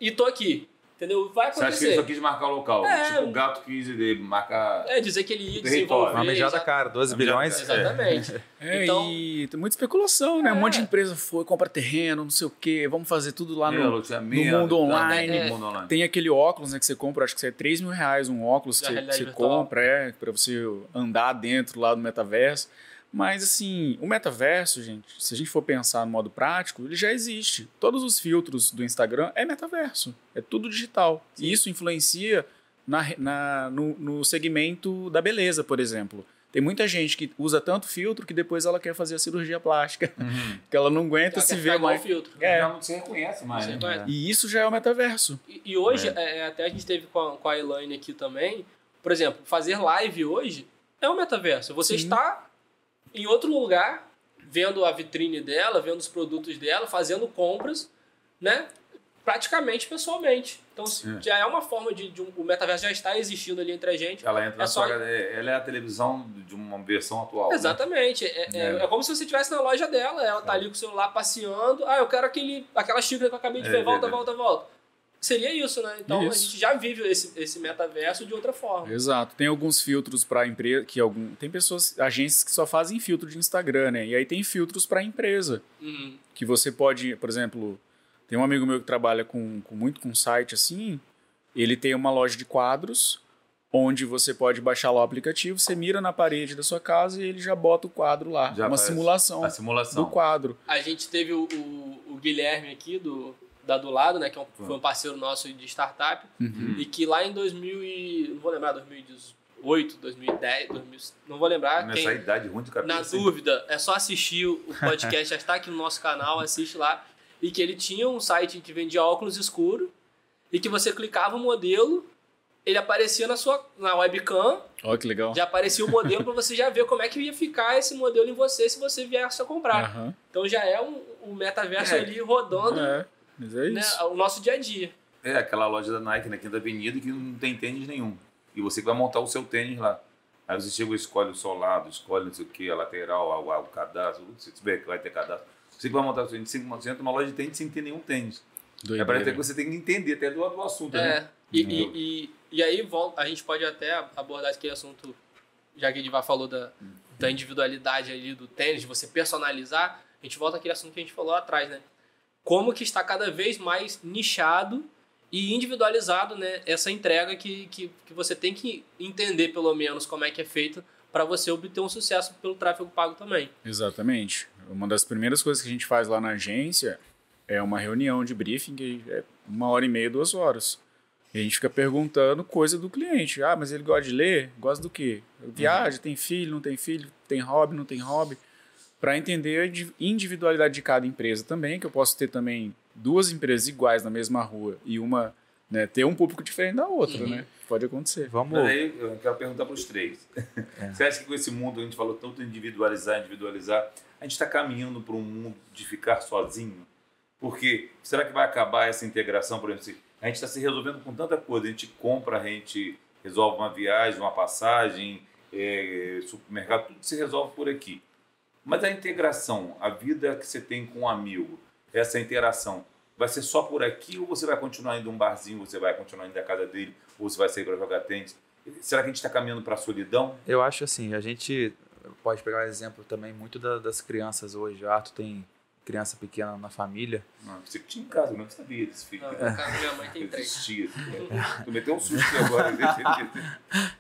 e tô aqui. Entendeu? Vai Você acha que ele acontecer. só quis marcar o local? É. Tipo, o gato quis eh, marcar. É dizer que ele ia desenvolver. Uma exa- cara, 12 Uma mijada bilhões. Exatamente. É, Então- e tem muita especulação, né? Um É. monte de empresa foi, compra terreno, não sei o quê, vamos fazer tudo lá Meu, no, loteamento, no mundo online. É. Mundo online. Tem aquele óculos, né, que você compra, acho que é 3 mil reais um óculos que você, você compra, é, pra você andar dentro lá do metaverso. Mas, assim, o metaverso, gente, se a gente for pensar no modo prático, ele já existe. Todos os filtros do Instagram é metaverso, é tudo digital. E isso influencia na, na- no, no segmento da beleza, por exemplo. Tem muita gente que usa tanto filtro que depois ela quer fazer a cirurgia plástica, que ela não aguenta Ela se ver mais. o filtro. É. Já não se reconhece mais. Né? E isso já é o metaverso. E, e hoje, é, até a gente teve com a, com a Elaine aqui também, por exemplo, fazer live hoje é um metaverso. Você Sim. está em outro lugar, vendo a vitrine dela, vendo os produtos dela, fazendo compras, né? Praticamente pessoalmente. Então Sim. já é uma forma de, de um, o metaverso já está existindo ali entre a gente. Ela entra É na só-. Ela é a televisão de uma versão atual. né? Exatamente. É, é- É. é como se você estivesse na loja dela, ela tá ali com o celular passeando. Ah, eu quero aquele, aquela xícara que eu acabei de É ver, volta, volta, volta. Seria isso, né? Então a Isso. gente já vive esse, esse metaverso de outra forma. Exato. Tem alguns filtros para empresa que algum tem pessoas, agências que só fazem filtro de Instagram, né? E aí tem filtros para empresa Uhum. que você pode, por exemplo, tem um amigo meu que trabalha com, com muito com site assim, ele tem uma loja de quadros onde você pode baixar lá o aplicativo, você mira na parede da sua casa e ele já bota o quadro lá, Já uma simulação A simulação. do quadro. A gente teve o, o- o Guilherme aqui, do, da do lado, né? Que é um- foi um parceiro nosso de startup. Uhum. E que lá em 2000 e... Não vou lembrar, 2018, 2010, 2000, não vou lembrar. Nessa Quem, idade ruim de cabeça. Na dúvida, é só assistir o podcast, já está aqui no nosso canal, assiste lá. E que ele tinha um site que vendia óculos escuro e que você clicava o modelo, ele aparecia na sua na webcam, Olha que legal. já aparecia o modelo para você já ver como é que ia ficar esse modelo em você se você viesse a comprar. Aham. Então já é um, um metaverso É. ali rodando É, mas é né, isso. o nosso dia a dia. É, aquela loja da Nike na Quinta Avenida que não tem tênis nenhum. E você que vai montar o seu tênis lá. Aí você chega e escolhe o solado, escolhe não sei o que, a lateral, a, a, o cadastro, se tiver que vai ter cadastro. Você que vai montar o seu tênis, 5% uma loja de tênis sem ter nenhum tênis. É para que você tem que entender até do, do assunto, É, né? e, e, e, e aí volta, a gente pode até abordar aquele assunto, já que a Edivar falou da, da individualidade ali do tênis, de você personalizar, a gente volta àquele assunto que a gente falou atrás, né? Como que está cada vez mais nichado e individualizado, né? Essa entrega que, que, que você tem que entender, pelo menos, como é que é feito para você obter um sucesso pelo tráfego pago também. Exatamente. Uma das primeiras coisas que a gente faz lá na agência é uma reunião de briefing, que é uma hora e meia, duas horas. E a gente fica perguntando coisa do cliente. Ah, mas ele gosta de ler? Gosta do quê? Viaja, tem filho, não tem filho? Tem hobby, não tem hobby? Para entender a indi- individualidade de cada empresa também, que eu posso ter também duas empresas iguais na mesma rua e uma né, ter um público diferente da outra, Uhum. né? Pode acontecer. Vamos. Aí eu quero perguntar para os três. Você acha que com esse mundo, a gente falou tanto individualizar, individualizar, a gente está caminhando para um mundo de ficar sozinho? Porque será que vai acabar essa integração? Por exemplo, a gente está se resolvendo com tanta coisa, a gente compra, a gente resolve uma viagem, uma passagem, é, supermercado, tudo se resolve por aqui. Mas a integração, a vida que você tem com um amigo, essa interação, vai ser só por aqui ou você vai continuar indo a um barzinho, você vai continuar indo da casa dele, ou você vai sair para jogar tênis? Será que a gente está caminhando para a solidão? Eu acho assim, a gente pode pegar um exemplo também muito da- das crianças hoje. O Arthur tem criança pequena na família. Não, você que tinha em casa, eu não sabia desse filho. No caso, Ah, minha mãe tem três. Existia. Tu meteu um susto aqui agora.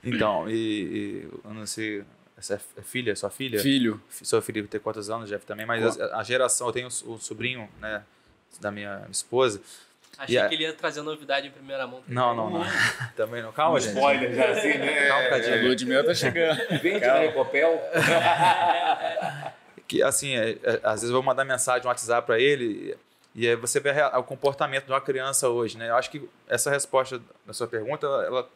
Então, e, e eu não sei, essa é filha, sua filha? Filho, Seu filho tem quantos anos, Jeff, também, mas a, a geração, eu tenho o, sobrinho, né, da minha esposa. Achei E que ele ia trazer novidade em primeira mão. Não, não, não. também não. Calma, gente. Spoiler já assim, né? Calma, a Cadinho. lua de mel tá chegando. Vende na Recopel. que assim, é, é, às vezes eu vou mandar mensagem no WhatsApp para ele e aí você vê o comportamento de uma criança hoje, né? Eu acho que essa resposta da sua pergunta, ela, ela-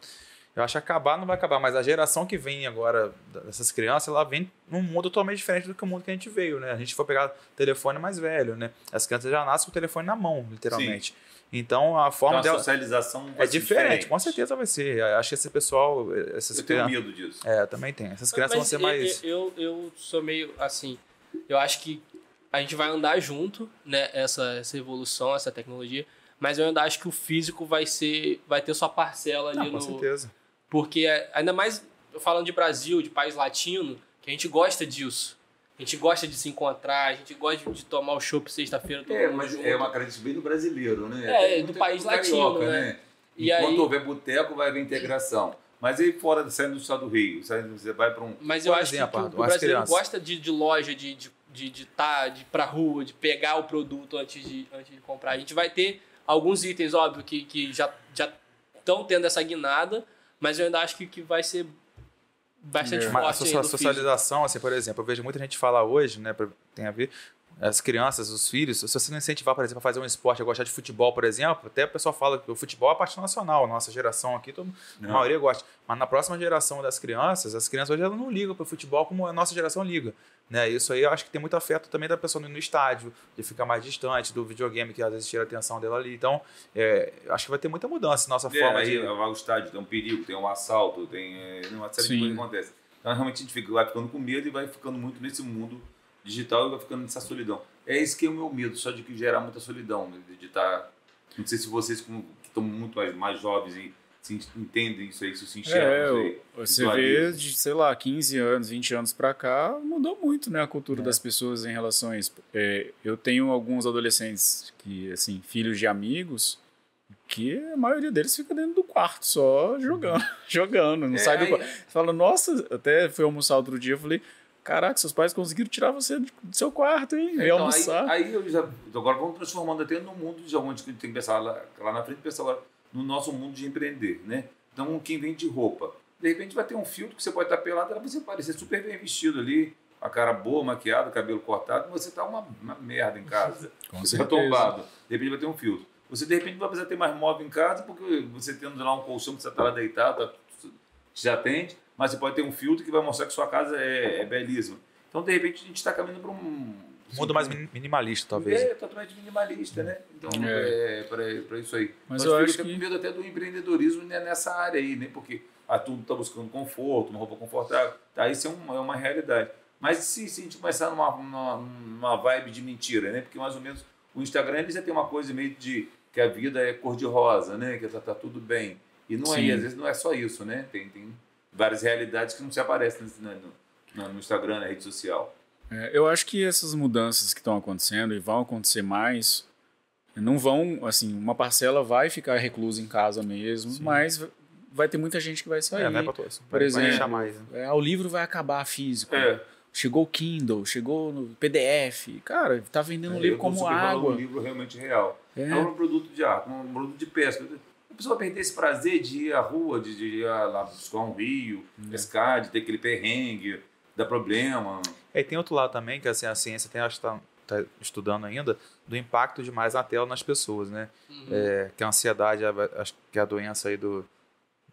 eu acho que acabar não vai acabar, mas a geração que vem agora dessas crianças, ela vem num mundo totalmente diferente do que o mundo que a gente veio, né? A gente for pegar telefone mais velho, né? As crianças já nascem com o telefone na mão, literalmente. Então a forma Então, a dela socialização vai é ser diferente, com certeza vai ser. Acho que esse pessoal, essas Eu tenho crianças, medo disso. é, também tem. Essas crianças vão Mas ser eu- mais Eu, eu, eu sou meio assim. Eu acho que a gente vai andar junto, né? Essa, essa evolução, essa tecnologia. Mas eu ainda acho que o físico vai ser. Vai ter sua parcela ali Não, com no. certeza. Porque é- ainda mais falando de Brasil, de país latino, que a gente gosta disso. A gente gosta de se encontrar, a gente gosta de tomar o chopp sexta-feira todo É, mundo mas junto. é uma característica bem do brasileiro, né? É, do país carioca, latino, né? E Enquanto aí- houver boteco, vai haver integração. Mas aí fora, saindo do estado do Rio, saindo, você vai para um... Mas eu acho exemplo, que, o- as o brasileiro gosta de, de loja, de de, de, de, tá, de ir pra rua, de pegar o produto antes de, antes de comprar. A gente vai ter alguns itens, óbvio, que, que já estão tendo essa guinada, mas eu ainda acho que, que vai ser bastante É. Mas a forte no físico. socialização, assim, por exemplo, eu vejo muita gente falar hoje, né, pra- tem a ver, as crianças, os filhos, se você não incentivar, por exemplo, a fazer um esporte, a gostar de futebol, por exemplo, até o pessoal fala que o futebol é a parte nacional, nossa geração aqui, todo, a maioria gosta. Mas na próxima geração das crianças, as crianças hoje elas não ligam para o futebol como a nossa geração liga. Né? Isso aí eu acho que tem muito afeto também da pessoa no estádio, de ficar mais distante do videogame, que às vezes tira a atenção dela ali. Então, é, acho que vai ter muita mudança na nossa É, forma aí de. vai ao estádio, tem um perigo, tem um assalto, tem é, uma série de Sim. coisas que acontecem. Então, realmente, a gente fica, vai ficando com medo e vai ficando muito nesse mundo digital e vai ficando nessa solidão. É esse que é o meu medo, só de que gerar muita solidão, né, de estar... Não sei se vocês como, que estão muito mais, mais jovens e se entendem isso aí, se se enxergam É, aí. você vê de, sei lá, 15 anos, 20 anos pra cá, mudou muito, né, a cultura É. das pessoas em relação a isso. É, eu tenho alguns adolescentes que, assim, filhos de amigos, que a maioria deles fica dentro do quarto só jogando, jogando, não É, sai do quarto. Fala, nossa, até fui almoçar outro dia, eu falei, caraca, seus pais conseguiram tirar você do seu quarto, hein, Então, almoçar. Aí, aí eu já, agora vamos transformando até no mundo de onde que tem que pensar lá, lá na frente, pensar agora no nosso mundo de empreender, né? Então, quem vende roupa, de repente vai ter um filtro que você pode estar pelado, ela vai você parecer super bem vestido ali, a cara boa, maquiada, cabelo cortado, mas você tá uma, uma merda em casa. Com você tá certeza. tombado. De repente vai ter um filtro. Você de repente vai precisar ter mais móvel em casa, porque você tendo lá um colchão que você está lá deitado, tá, já atende, mas você pode ter um filtro que vai mostrar que sua casa é, é belíssima. Então, de repente, a gente está caminhando para um, mundo mais min- minimalista, talvez. É totalmente minimalista, né? Então, É. é, para isso aí. Mas Mas eu acho que- com medo até do empreendedorismo né, nessa área aí, né? Porque a tudo está buscando conforto, uma roupa confortável. Tá, isso é uma, é uma realidade. Mas se, se a gente começar numa, numa, numa vibe de mentira, né? Porque mais ou menos o Instagram ele já tem uma coisa meio de que a vida é cor-de-rosa, né? Que tá, tá tudo bem. E não é, Sim. e às vezes não é só isso, né? Tem, tem várias realidades que não se aparecem nesse- no, no, Instagram, na rede social. É, eu acho que essas mudanças que estão acontecendo e vão acontecer mais, não vão, assim, uma parcela vai ficar reclusa em casa mesmo, mas vai ter muita gente que vai sair. É, não é pra todos. Por exemplo, deixar mais, né? É, o livro vai acabar físico. É. Chegou o Kindle, chegou no PDF. Cara, tá vendendo um É, livro eu como água. Um livro realmente real. É. É. um produto de arte, um produto de pesca. A pessoa vai perder esse prazer de ir à rua, de, de ir lá buscar um rio, É. pescar, de ter aquele perrengue, dar problema. É, e tem outro lado também, que assim, a ciência tem, acho que tá, tá estudando ainda, do impacto demais na tela nas pessoas, né? Uhum. É, que a ansiedade, acho que é a doença aí do,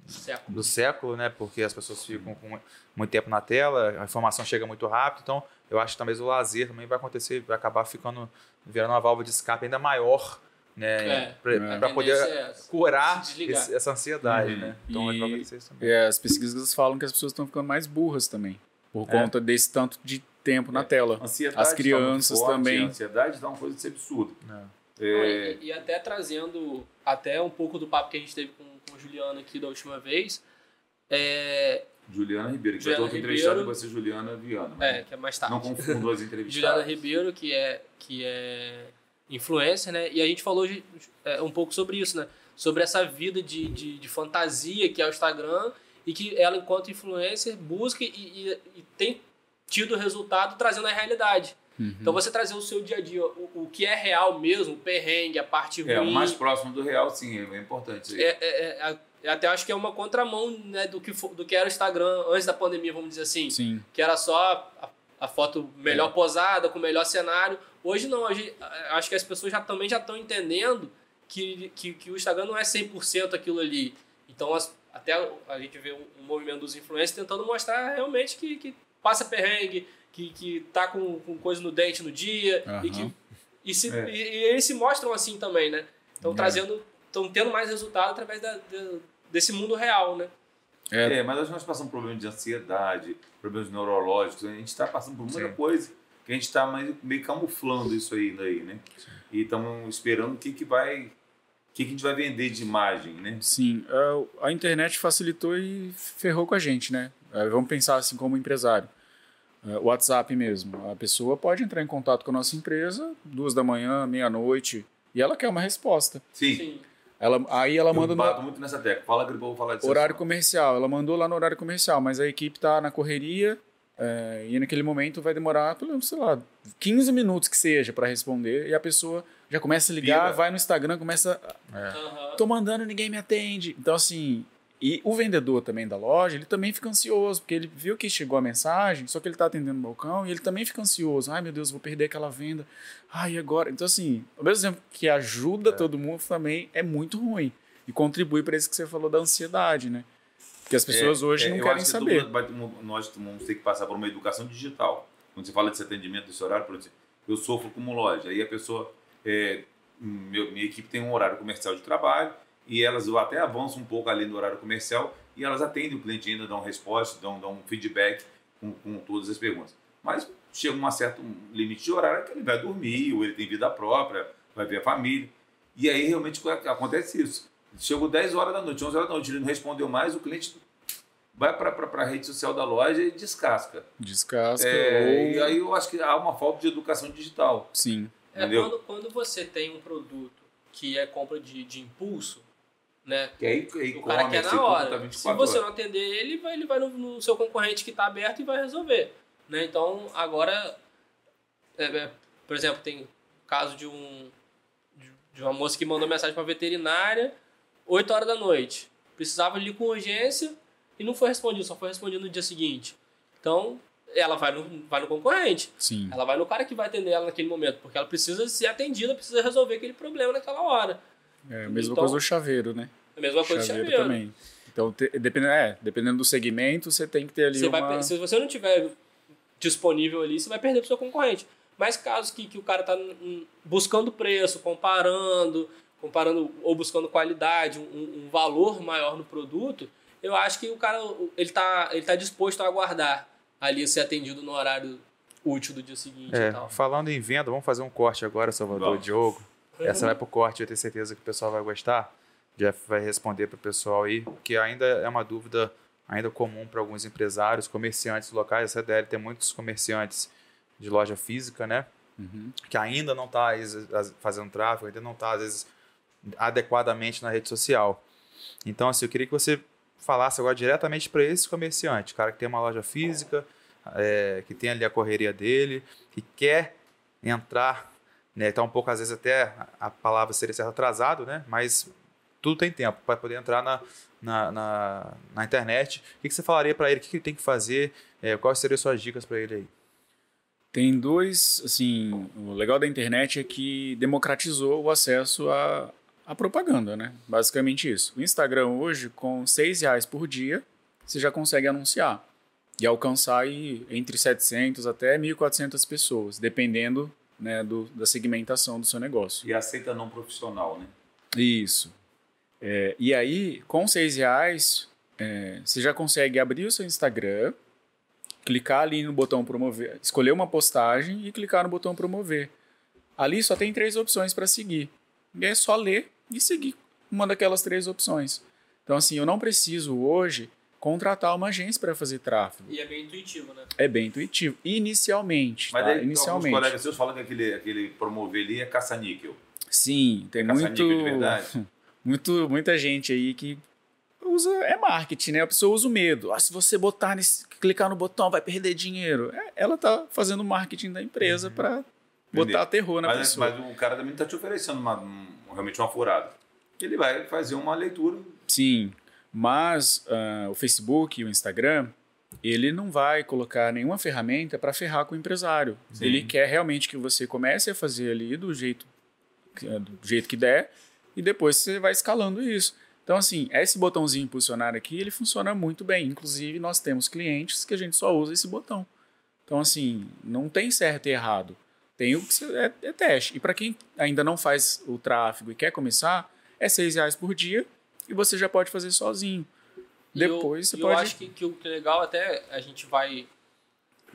Século. do século, né? Porque as pessoas ficam com muito tempo na tela, a informação chega muito rápido, então eu acho que talvez o lazer também vai acontecer, vai acabar ficando, virando uma válvula de escape ainda maior, né? É. Pra, É. pra poder é curar esse- essa ansiedade, Uhum. né? Então E- vai isso também. É, as pesquisas falam que as pessoas estão ficando mais burras também. Por É. conta desse tanto de tempo na tela. Ansiedade As tá crianças forte, também. A ansiedade dá uma coisa de ser absurda. É. É, E, e até trazendo até um pouco do papo que a gente teve com, com o Juliano aqui da última vez, é, Juliana Ribeiro, que Juliana outra entrevistada Ribeiro. vai ser Juliana Viana. é, que é mais tarde. Não confundo as Juliana entrevistadas. Ribeiro, que é, que é influencer, né? E a gente falou é, um pouco sobre isso, né? Sobre essa vida de, de, de fantasia que é o Instagram e que ela, enquanto influencer, busca e, e- e tem tido resultado trazendo a realidade. Uhum. Então você trazer o seu dia a dia, o, o que é real mesmo, o perrengue, a parte ruim. É, o mais próximo do real, sim, é importante. É, é, é, eu até acho que é uma contramão né, do, que, do que era o Instagram antes da pandemia, vamos dizer assim. Sim. Que era só a, a foto melhor posada, com o melhor cenário. Hoje não, hoje acho que as pessoas já também já estão entendendo que, que, que o Instagram não é 100% aquilo ali. Então as- até a gente vê um, um movimento dos influencers tentando mostrar realmente que, que passa perrengue, que, que tá com, com coisa no dente no dia, e Aham. que e, se, É. e, e eles se mostram assim também, né? Estão É. trazendo, estão tendo mais resultado através da, da- desse mundo real, né? É, É, mas nós nós passamos por problemas de ansiedade, problemas neurológicos, a gente está passando por muita Sim. coisa que a gente está meio, meio camuflando isso aí daí, né? E estamos esperando o que, que vai. O que, que a gente vai vender de imagem, né? Sim, é, a internet facilitou e ferrou com a gente, né? É, Vamos pensar assim como empresário. É, O WhatsApp mesmo. A pessoa pode entrar em contato com a nossa empresa duas da manhã, meia-noite, e ela quer uma resposta. Sim. Sim. Ela, aí ela eu manda no bato muito nessa tecla. Fala, vou falar disso. horário comercial. Ela mandou lá no horário comercial, mas a equipe tá na correria é, e naquele momento vai demorar, pelo menos, sei lá, 15 minutos que seja para responder e a pessoa já começa a ligar, Pira. vai no Instagram, começa Aham. tô mandando, ninguém me atende. Então, assim, e o vendedor também da loja, ele também fica ansioso, porque ele viu que chegou a mensagem, só que ele tá atendendo o balcão e ele também fica ansioso. Ai, meu Deus, vou perder aquela venda. Ai, agora? Então, assim, ao mesmo tempo que ajuda todo mundo, também é muito ruim. E contribui para isso que você falou da ansiedade, né? Porque as pessoas hoje É, não querem que saber. mundo nós vamos ter que passar por uma educação digital. Quando você fala desse atendimento desse horário, por exemplo, eu sofro como loja. Aí a pessoa, é, meu- minha equipe tem um horário comercial de trabalho e elas até avançam um pouco além do horário comercial e elas atendem o cliente ainda, dão resposta, dão, dão um feedback com, com todas as perguntas. Mas chega um certo limite de horário que ele vai dormir, ou ele tem vida própria, vai ver a família. E aí realmente acontece isso. Chegou 10 horas da noite, 11 horas da noite, ele não respondeu mais, o cliente vai para a rede social da loja e descasca. Descasca. É, E ou... aí eu acho que há uma falta de educação digital. Sim. É Entendeu? quando, quando você tem um produto que é compra de, de impulso, né? Que aí, aí O cara quer na hora. tá Se 24 você horas. não atender ele, vai, ele vai no, no seu concorrente que está aberto e vai resolver. Né? Então, agora, é, é, por exemplo, tem o caso de um de- de uma moça que mandou mensagem para veterinária 8 horas da noite. Precisava ali com urgência e não foi respondido, só foi respondido no dia seguinte. Então, ela vai no, vai no concorrente. Sim. Ela vai no cara que vai atender ela naquele momento, porque ela precisa ser atendida, precisa resolver aquele problema naquela hora. É a mesma Então- coisa do chaveiro, né? A mesma coisa chaveiro chaveiro. também. Então, te- dependendo, é, dependendo do segmento, você tem que ter ali Você uma... vai, se você não tiver disponível ali, você vai perder pro seu concorrente. Mas casos que, que o cara tá hum, buscando preço, comparando, comparando ou buscando qualidade, um, um valor maior no produto, eu acho que o cara ele tá, ele tá disposto a aguardar ali ser atendido no horário útil do dia seguinte É, e tal. falando em venda, vamos fazer um corte agora, Salvador, Vamos. Diogo. Essa vai pro corte, eu tenho certeza que o pessoal vai gostar. Jeff vai responder pro pessoal aí, que ainda é uma dúvida ainda comum para alguns empresários, comerciantes locais. A CDL tem muitos comerciantes de loja física, né? Que ainda não está fazendo tráfego, ainda não está, às vezes, adequadamente na rede social. Então, assim, eu queria que você falasse agora diretamente para esse comerciante, cara que tem uma loja física, é, que tem ali a correria dele, que quer entrar, né? Tá um pouco, às vezes, até a- a palavra seria certo atrasado, né? Mas tudo tem tempo para poder entrar na, na, na, na internet. O que, que você falaria para ele? O que, que ele tem que fazer? É, quais seriam suas dicas para ele aí? Tem dois, assim, o legal da internet é que democratizou o acesso à, à propaganda, né? Basicamente isso. O Instagram hoje, com seis reais por dia, você já consegue anunciar e alcançar aí entre 700 até 1.400 pessoas, dependendo né, do, da segmentação do seu negócio. E aceita não profissional, né? Isso. É, e aí, com seis reais, é, você já consegue abrir o seu Instagram, clicar ali no botão promover, escolher uma postagem e clicar no botão promover. Ali só tem três opções para seguir. E é só ler e seguir uma daquelas três opções. Então, assim, eu não preciso hoje contratar uma agência para fazer tráfego. E é bem intuitivo, né? É bem intuitivo. Inicialmente. Mas tá? daí, Inicialmente. alguns colegas seus falam que aquele, aquele promover ali é caça-níquel. Sim, tem muito. Caça-níquel de verdade. muito, muita gente aí que usa é marketing, né? A pessoa usa o medo. Ah, se você botar nesse, clicar no botão, vai perder dinheiro. É, ela tá fazendo marketing da empresa para botar terror na Uhum. Mas, pessoa. mas o cara também está te oferecendo uma, um- realmente uma furada. Ele vai fazer uma leitura. Sim, mas ah, o Facebook e o Instagram, ele não vai colocar nenhuma ferramenta para ferrar com o empresário. Sim. Ele quer realmente que você comece a fazer ali do jeito, que- do jeito que der e depois você vai escalando isso. Então, assim, esse botãozinho impulsionar aqui, ele funciona muito bem. Inclusive, nós temos clientes que a gente só usa esse botão. Então, assim, não tem certo e errado. Tem o que é, é teste. E para quem ainda não faz o tráfego e quer começar, é seis reais por dia e você já pode fazer sozinho. E eu- Depois você e pode. Eu acho que, que o que é legal até a gente vai.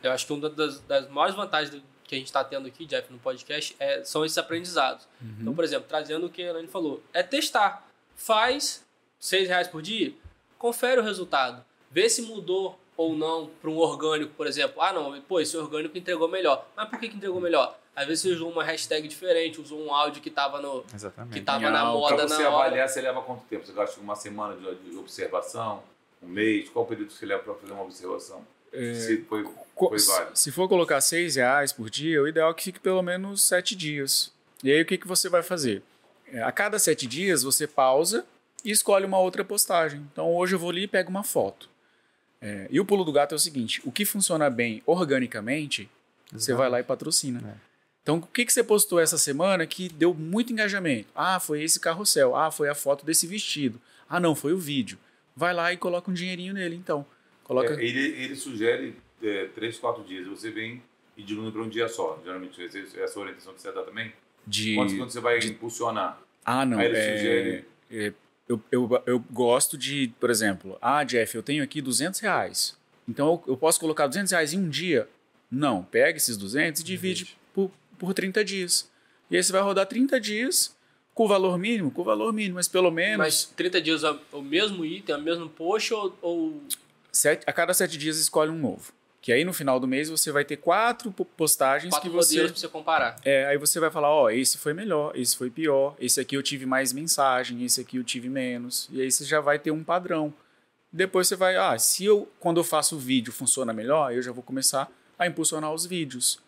Eu acho que uma das, das maiores vantagens do- que a gente está tendo aqui, Jeff, no podcast, é, são esses aprendizados. Uhum. Então, por exemplo, trazendo o que a Elaine falou, é testar. Faz seis reais por dia, confere o resultado. Vê se mudou ou não para um orgânico, por exemplo. Ah, não, pô, esse orgânico entregou melhor. Mas por que, que entregou melhor? Às vezes você usou uma hashtag diferente, usou um áudio que estava no, Exatamente. que tava na moda Para na você hora. avaliar, você leva quanto tempo? Você gasta uma semana de, de observação? Um mês? Qual o período que você leva para fazer uma observação? Se foi, foi válido. Se for colocar seis reais por dia, o ideal é que fique pelo menos sete dias. E aí o que, que você vai fazer? É, A cada sete dias você pausa e escolhe uma outra postagem. Então hoje eu vou ali e pego uma foto. É, e o pulo do gato é o seguinte: o que funciona bem organicamente, você vai lá e patrocina. É. Então, o que, que você postou essa semana que deu muito engajamento? Ah, foi esse carrossel. Ah, foi a foto desse vestido. Ah, não, foi o vídeo. Vai lá e coloca um dinheirinho nele, então. Coloca. É, ele, ele sugere é, três, quatro dias. Você vem e diminui para um dia só. Geralmente, essa orientação que você dá também. de... Quantos quanto você vai impulsionar? Ah, não. Aí ele é- sugere- é, eu, eu, eu gosto de, por exemplo, ah, Jeff, eu tenho aqui 200 reais. Então eu, eu posso colocar 200 reais em um dia? Não. Pega esses 200 e divide por, por 30 dias. E aí você vai rodar 30 dias com o valor mínimo, com o valor mínimo, mas pelo menos Mas 30 dias é o mesmo item, é o mesmo post ou, ou sete, a cada 7 dias escolhe um novo. Que aí no final do mês você vai ter quatro po- postagens quatro que você modelos pra você comparar? É, aí você vai falar, ó, esse foi melhor, esse foi pior, esse aqui eu tive mais mensagem, esse aqui eu tive menos. E aí você já vai ter um padrão. Depois você vai, ah, se eu, quando eu faço o vídeo, funciona melhor, eu já vou começar a impulsionar os vídeos.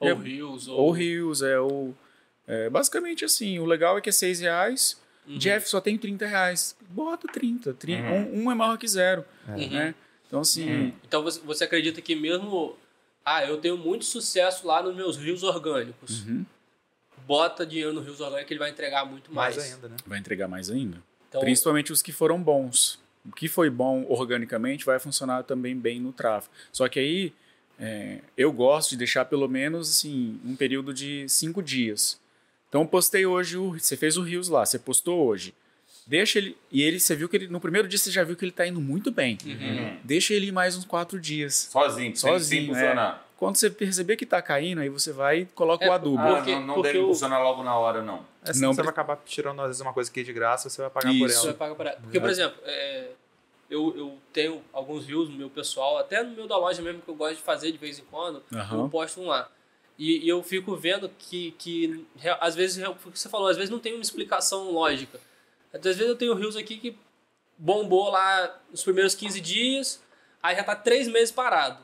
Ou É, Reels, ou... Ou Reels, é, ou... é, basicamente assim, o legal é que é 6 reais, Uhum. Jeff só tem 30 reais. Bota 30, 30 Uhum. um, um é maior que zero, Uhum. né? Então assim, Uhum. Então você, você acredita que mesmo... Ah, eu tenho muito sucesso lá nos meus rios orgânicos. uhum, Bota dinheiro no rios orgânicos que ele vai entregar muito mais. Mais ainda, né? vai entregar mais ainda. Então, Principalmente os que foram bons. O que foi bom organicamente vai funcionar também bem no tráfego. Só que aí é, eu gosto de deixar pelo menos assim, um período de cinco dias. Então, postei hoje, o, você fez o Rios lá, você postou hoje. Deixa ele. E ele, você viu que ele. No primeiro dia você já viu que ele tá indo muito bem. Uhum. Deixa ele ir mais uns quatro dias. Sozinho, Sozinho, sem funcionar. Quando você perceber que tá caindo, aí você vai e coloca É, o adubo. Ah, Porque- não, não porque deve funcionar logo na hora, não. É, Não você pre- vai acabar tirando, às vezes, uma coisa que é de graça, você vai pagar por Isso. Você vai ela. pagar por ela. Porque, por exemplo, é, eu, eu tenho alguns views no meu pessoal, até no meu da loja mesmo, que eu gosto de fazer de vez em quando, Aham. eu posto um lá. E, e eu fico vendo que, que às vezes, é o que você falou, às vezes não tem uma explicação lógica. Às vezes eu tenho reels aqui que bombou lá nos primeiros 15 dias, aí já tá três meses parado.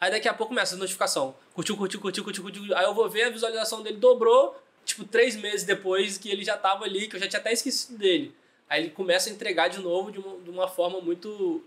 Aí daqui a pouco começa a notificação. Curtiu, curtiu, curtiu, curtiu, curtiu. Aí eu vou ver a visualização dele dobrou, tipo, três meses depois que ele já tava ali, que eu já tinha até esquecido dele. Aí ele começa a entregar de novo de uma, de uma forma muito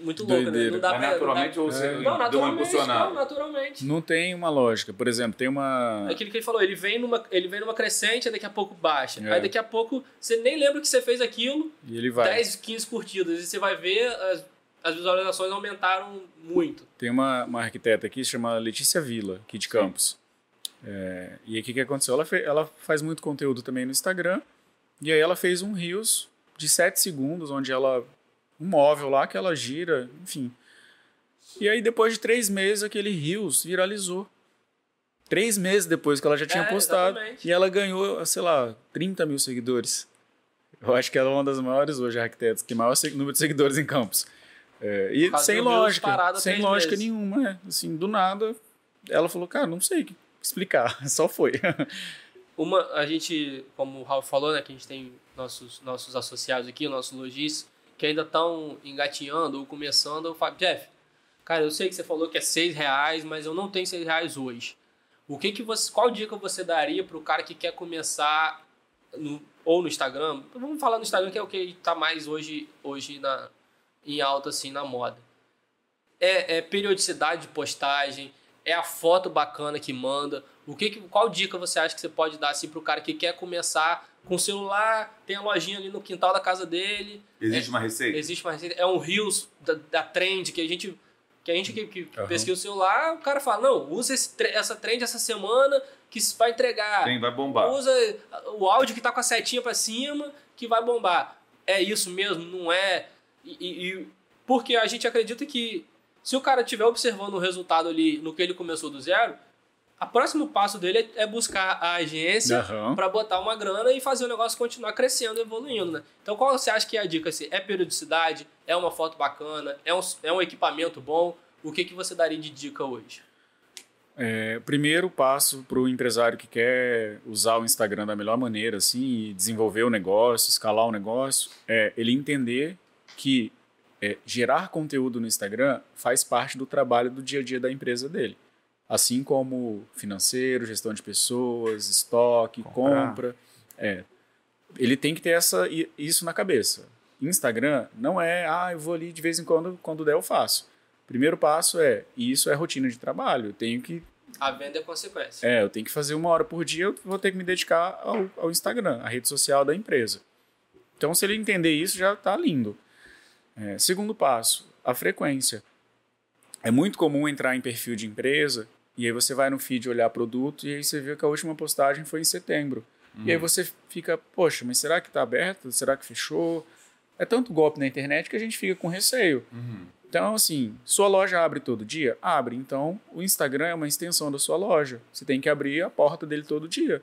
muito louca, né? Não dá Mas pra... naturalmente não ou você dá... Não, naturalmente, não, naturalmente. Não tem uma lógica. Por exemplo, tem uma. É aquilo que ele falou, ele vem numa, ele vem numa crescente, daqui a pouco baixa. É. Aí daqui a pouco você nem lembra que você fez aquilo, E ele vai. 10, 15 curtidas. E você vai ver, as, as visualizações aumentaram muito. Tem uma, uma arquiteta aqui, se chama Letícia Vila, aqui de Campos. É, e aí o que, que aconteceu? Ela, fe- ela faz muito conteúdo também no Instagram. E aí ela fez um Reels de 7 segundos, onde ela. Um móvel lá que ela gira, enfim. E aí, depois de três meses, aquele Reels viralizou. Três meses depois que ela já tinha É, postado. exatamente. E ela ganhou, sei lá, 30 mil seguidores. Eu acho que ela é uma das maiores hoje, arquitetas, que maior número de seguidores em Campos. É, e sem lógica. parado Sem lógica meses. nenhuma, é. Assim, do nada, ela falou, cara, não sei o que explicar. Só foi. Uma, a gente, como o Raul falou, né, que a gente tem nossos, nossos associados aqui, nossos lojistas, que ainda estão engatinhando ou começando. Eu falo, Jeff, cara, eu sei que você falou que é seis reais, mas eu não tenho seis reais hoje. O que que você, qual dica você daria para o cara que quer começar no, ou no Instagram? Vamos falar no Instagram que é o que está mais hoje, hoje na, em alta assim na moda. É, é periodicidade de postagem, é a foto bacana que manda. O que, que- qual dica você acha que você pode dar assim pro cara que quer começar com o celular, tem a lojinha ali no quintal da casa dele, Existe uma receita? existe uma receita, é um reels da, da trend que a gente que a gente que, que Aham. pesquisa o celular, o cara fala: "Não, usa esse essa trend essa semana que vai entregar". Tem, vai bombar. Usa o áudio que tá com a setinha pra cima que vai bombar. É isso mesmo, não é? E, e- e- porque a gente acredita que se o cara estiver observando o resultado ali no que ele começou do zero, o próximo passo dele é é buscar a agência Aham. para botar uma grana e fazer o negócio continuar crescendo, evoluindo, né? Então qual você acha que é a dica? Assim, é periodicidade? É uma foto bacana? É um, é um equipamento bom? O que, que você daria de dica hoje? É, primeiro passo para o empresário que quer usar o Instagram da melhor maneira, assim, e desenvolver o negócio, escalar o negócio, é ele entender que é, gerar conteúdo no Instagram faz parte do trabalho do dia a dia da empresa dele. Assim como financeiro, gestão de pessoas, estoque, Comprar. compra. É, ele tem que ter essa, isso na cabeça. Instagram não é, ah, eu vou ali de vez em quando, quando der eu faço. Primeiro passo é, e isso é rotina de trabalho, eu tenho que A venda é consequência. é, eu tenho que fazer uma hora por dia, eu vou ter que me dedicar ao, ao Instagram, a rede social da empresa. Então, se ele entender isso, já está lindo. É, segundo passo, a frequência. É muito comum entrar em perfil de empresa e aí você vai no feed olhar produto e aí você vê que a última postagem foi em setembro. E aí você fica, poxa, mas será que está aberto? Será que fechou? É tanto golpe na internet que a gente fica com receio. Então, assim, sua loja abre todo dia? Abre. Então, o Instagram é uma extensão da sua loja. Você tem que abrir a porta dele todo dia.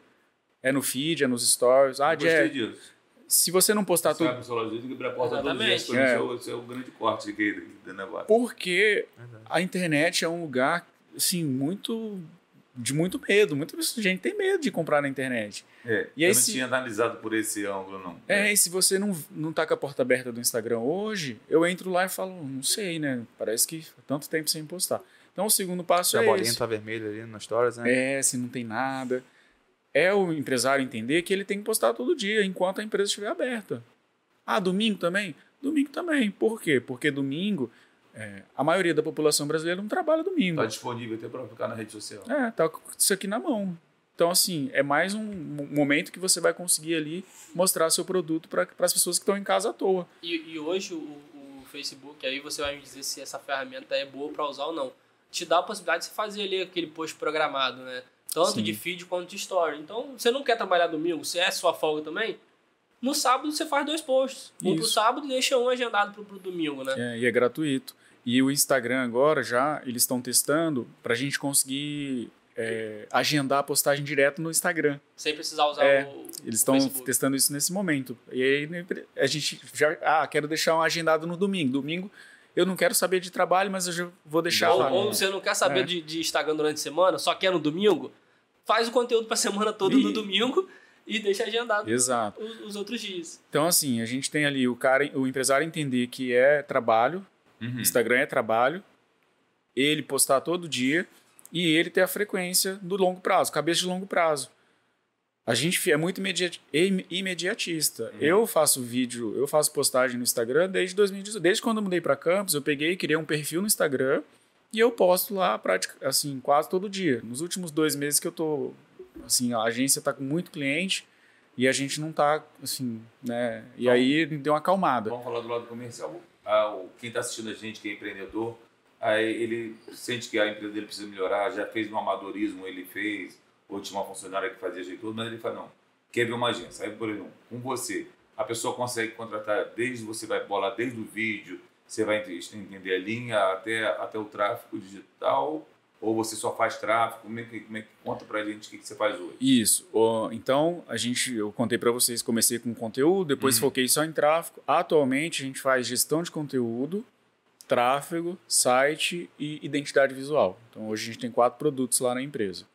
É no feed, é nos stories. Ah, Gostei Jé, disso. se você não postar Você tudo. abre o celular e abre a porta Exatamente. dias. Pra mim, É. Esse é o- é grande corte do negócio. Porque Verdade. a internet é um lugar, assim, muito. de muito medo. Muita gente tem medo de comprar na internet. É, E eu aí não se- tinha analisado por esse ângulo, não. É, e se você não, não tá com a porta aberta do Instagram hoje, eu entro lá e falo, não sei, né? Parece que há tanto tempo sem postar. Então, o segundo passo Se a é bolinha esse. tá vermelha ali nas stories, né? É, se não tem nada. É o empresário entender que ele tem que postar todo dia, enquanto a empresa estiver aberta. Ah, domingo também? Domingo também. Por quê? Porque domingo, é, a maioria da população brasileira não trabalha domingo. Tá disponível até para ficar na rede social. É, tá com isso aqui na mão. Então, assim, é mais um mo- momento que você vai conseguir ali mostrar seu produto para as pessoas que estão em casa à toa. E, e hoje o, o Facebook, aí você vai me dizer se essa ferramenta é boa para usar ou não. te dá a possibilidade de você fazer ali aquele post programado, né? Tanto Sim. de feed quanto de story. Então, você não quer trabalhar domingo, se é sua folga também, no sábado você faz dois posts. Um sábado e deixa um agendado pro, pro domingo, né? É, e é gratuito. E o Instagram agora já, eles estão testando para a gente conseguir é, agendar a postagem direto no Instagram. Sem precisar usar É, o. Eles estão testando isso nesse momento. E aí a gente já, ah, quero deixar um agendado no domingo. Domingo eu não quero saber de trabalho, mas eu já vou deixar Ou, lá. ou você não quer saber É. de, de Instagram durante a semana, só quer no domingo, faz o conteúdo pra semana toda no Ih. domingo e deixa agendado Exato. os, os outros dias. Então assim, a gente tem ali o cara, o empresário entender que é trabalho, Uhum. Instagram é trabalho, ele postar todo dia e ele ter a frequência do longo prazo, cabeça de longo prazo. A gente é muito imediati- im- imediatista. Eu faço vídeo, eu faço postagem no Instagram desde 2018. Desde quando eu mudei para Campos, eu peguei e criei um perfil no Instagram e eu posto lá pratica, assim, quase todo dia. Nos últimos dois meses que eu tô, assim, a agência tá com muito cliente e a gente não tá, assim, né? E aí deu uma acalmada. Vamos falar do lado comercial. Ah, quem está assistindo a gente, que é empreendedor, ele sente que a empresa dele precisa melhorar, já fez um amadorismo, ele fez, ou tinha uma funcionária que fazia jeito todo, mas ele fala, não, quer ver uma agência. Aí, por exemplo, com você, a pessoa consegue contratar desde, você vai bolar desde o vídeo, você vai ent- entender a linha até, até o tráfego digital, ou você só faz tráfego, como é que, como é que conta pra gente o que, que você faz hoje? Isso. Então, a gente, eu contei para vocês, comecei com conteúdo, depois Uhum. foquei só em tráfego. Atualmente, a gente faz gestão de conteúdo, tráfego, site e identidade visual. Então, hoje a gente tem quatro produtos lá na empresa.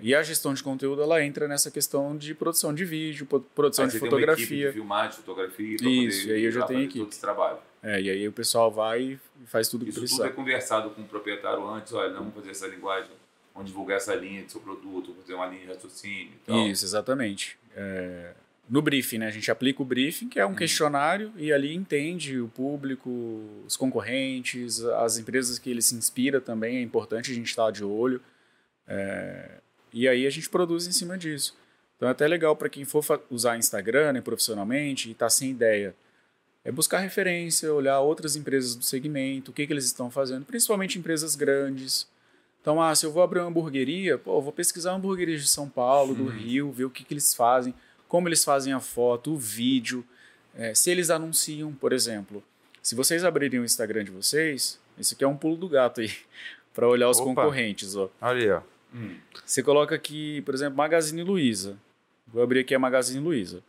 E a gestão de conteúdo, ela entra nessa questão de produção de vídeo, produção Aí de você tem uma fotografia. de filmagem, fotografia, Isso, e aí eu já tenho equipe. todo esse trabalho. É, e aí o pessoal vai e faz tudo que Isso tudo precisa. é conversado com o proprietário antes, olha, não vamos fazer essa linguagem, vamos divulgar essa linha de seu produto, vamos fazer uma linha de raciocínio e tal. Isso, exatamente. É, no briefing, né? A gente aplica o briefing, que é um questionário, e ali entende o público, os concorrentes, as empresas que ele se inspira também, é importante a gente estar de olho. É, e aí a gente produz em cima disso. Então é até legal para quem for usar Instagram né, profissionalmente e está sem ideia. É buscar referência, olhar outras empresas do segmento, o que, que eles estão fazendo, principalmente empresas grandes. Então, ah, se eu vou abrir uma hamburgueria, pô, eu vou pesquisar hamburguerias de São Paulo, do Rio, ver o que, que eles fazem, como eles fazem a foto, o vídeo, é, se eles anunciam, por exemplo. Se vocês abrirem o Instagram de vocês, esse aqui é um pulo do gato aí, para olhar os Opa. concorrentes, ó. Aí, ó. Hum. Você coloca aqui, por exemplo, Magazine Luiza. Vou abrir aqui a Magazine Luiza.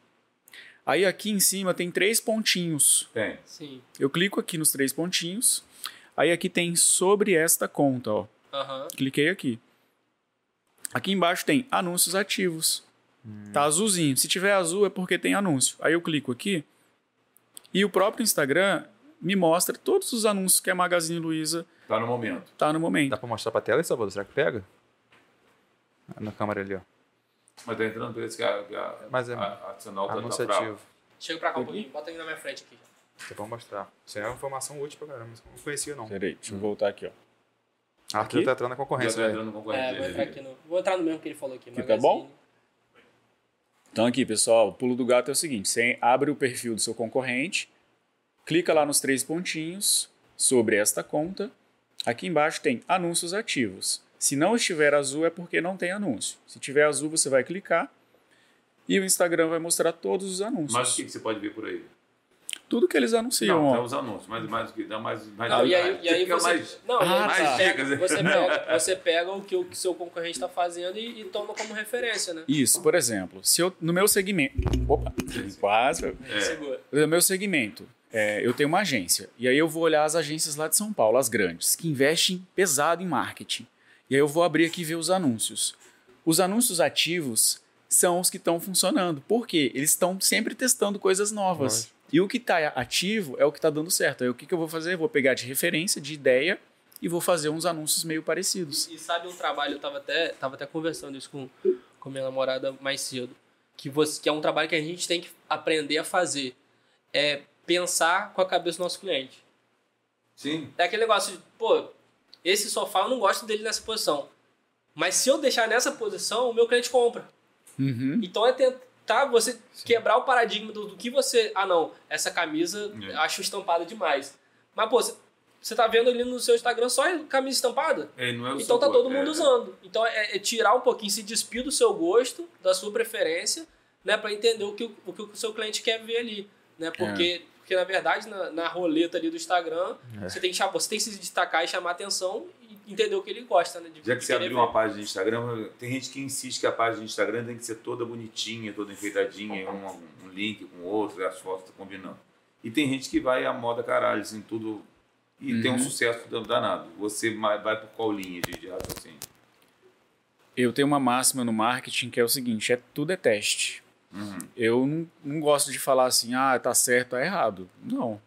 Aí aqui em cima tem três pontinhos. Tem. Sim. Eu clico aqui nos três pontinhos. Aí aqui tem sobre esta conta, ó. Aham. Cliquei aqui. Aqui embaixo tem anúncios ativos. Tá azulzinho. Se tiver azul é porque tem anúncio. Aí eu clico aqui e o próprio Instagram me mostra todos os anúncios que a Magazine Luiza Tá no momento. tá no momento. Dá pra mostrar pra tela Salvador? Será que pega? Na câmera ali, ó. Mas tá entrando por isso que a, que a, Mas é a, adicional tá, tá Anúncio brava. ativo. Chega pra cá um pouquinho, bota aí na minha frente aqui. Dá pra mostrar. Isso é uma informação útil pra caramba. mas eu Não conhecia, não. Peraí, deixa eu voltar aqui, ó. Arthur Aqui? tá entrando na Já concorrência, tá velho. entrando no concorrente É, vou entrar aqui no. Vou entrar no mesmo que ele falou aqui. Aqui tá Magazine. bom? Então aqui, pessoal, o pulo do gato é o seguinte: você abre o perfil do seu concorrente, clica lá nos três pontinhos sobre esta conta. Aqui embaixo tem anúncios ativos. Se não estiver azul é porque não tem anúncio. Se tiver azul, você vai clicar e o Instagram vai mostrar todos os anúncios. Mas o que, que você pode ver por aí? Tudo que eles anunciam. não, ó. os anúncios, mas mais que dá mais, mais Não, e aí, e aí você, mais- não, Ah, você, tá. Dicas, você, pega, você pega o que o seu concorrente está fazendo e, e toma como referência, né? Isso, por exemplo, se eu no meu segmento. Opa, quase. Segura. No meu segmento, é, eu tenho uma agência. E aí eu vou olhar as agências lá de São Paulo, as grandes, que investem pesado em marketing. E aí eu vou abrir aqui e ver os anúncios. Os anúncios ativos são os que estão funcionando. Por quê? Eles estão sempre testando coisas novas. E o que está ativo é o que está dando certo. Aí o que, que eu vou fazer? Eu vou pegar de referência, de ideia, e vou fazer uns anúncios meio parecidos. E sabe um trabalho, eu tava até, tava até conversando isso com, com minha namorada mais cedo, que, você, que é um trabalho que a gente tem que aprender a fazer. É pensar com a cabeça do nosso cliente. Sim. É aquele negócio de, pô, esse sofá eu não gosto dele nessa posição. Mas se eu deixar nessa posição, o meu cliente compra. Uhum. Então é tentar você quebrar o paradigma do, do que você. Ah, não, essa camisa É. acho estampada demais. Mas, pô, você- tá vendo ali no seu Instagram só camisa estampada. É, não é o Então tá todo gosto, mundo é. usando. Então é, é tirar um pouquinho, se despir do seu gosto, da sua preferência, né, para entender o que o, o que o seu cliente quer ver ali, né? Porque, porque na verdade na, na roleta ali do Instagram, É. você tem que chamar, você tem que se destacar e chamar atenção e entender o que ele gosta, né? de- Já que de você abriu uma página de Instagram, tem gente que insiste que a página de Instagram tem que ser toda bonitinha, toda enfeitadinha, um, um link com o outro, as fotos estão combinando. E tem gente que vai à moda caralho, assim, tudo. E tem um sucesso danado. Você vai por qual linha de, de raciocínio? Eu tenho uma máxima no marketing que é o seguinte: é tudo é teste. Eu não, não gosto de falar assim, ah, tá certo, tá errado. Não.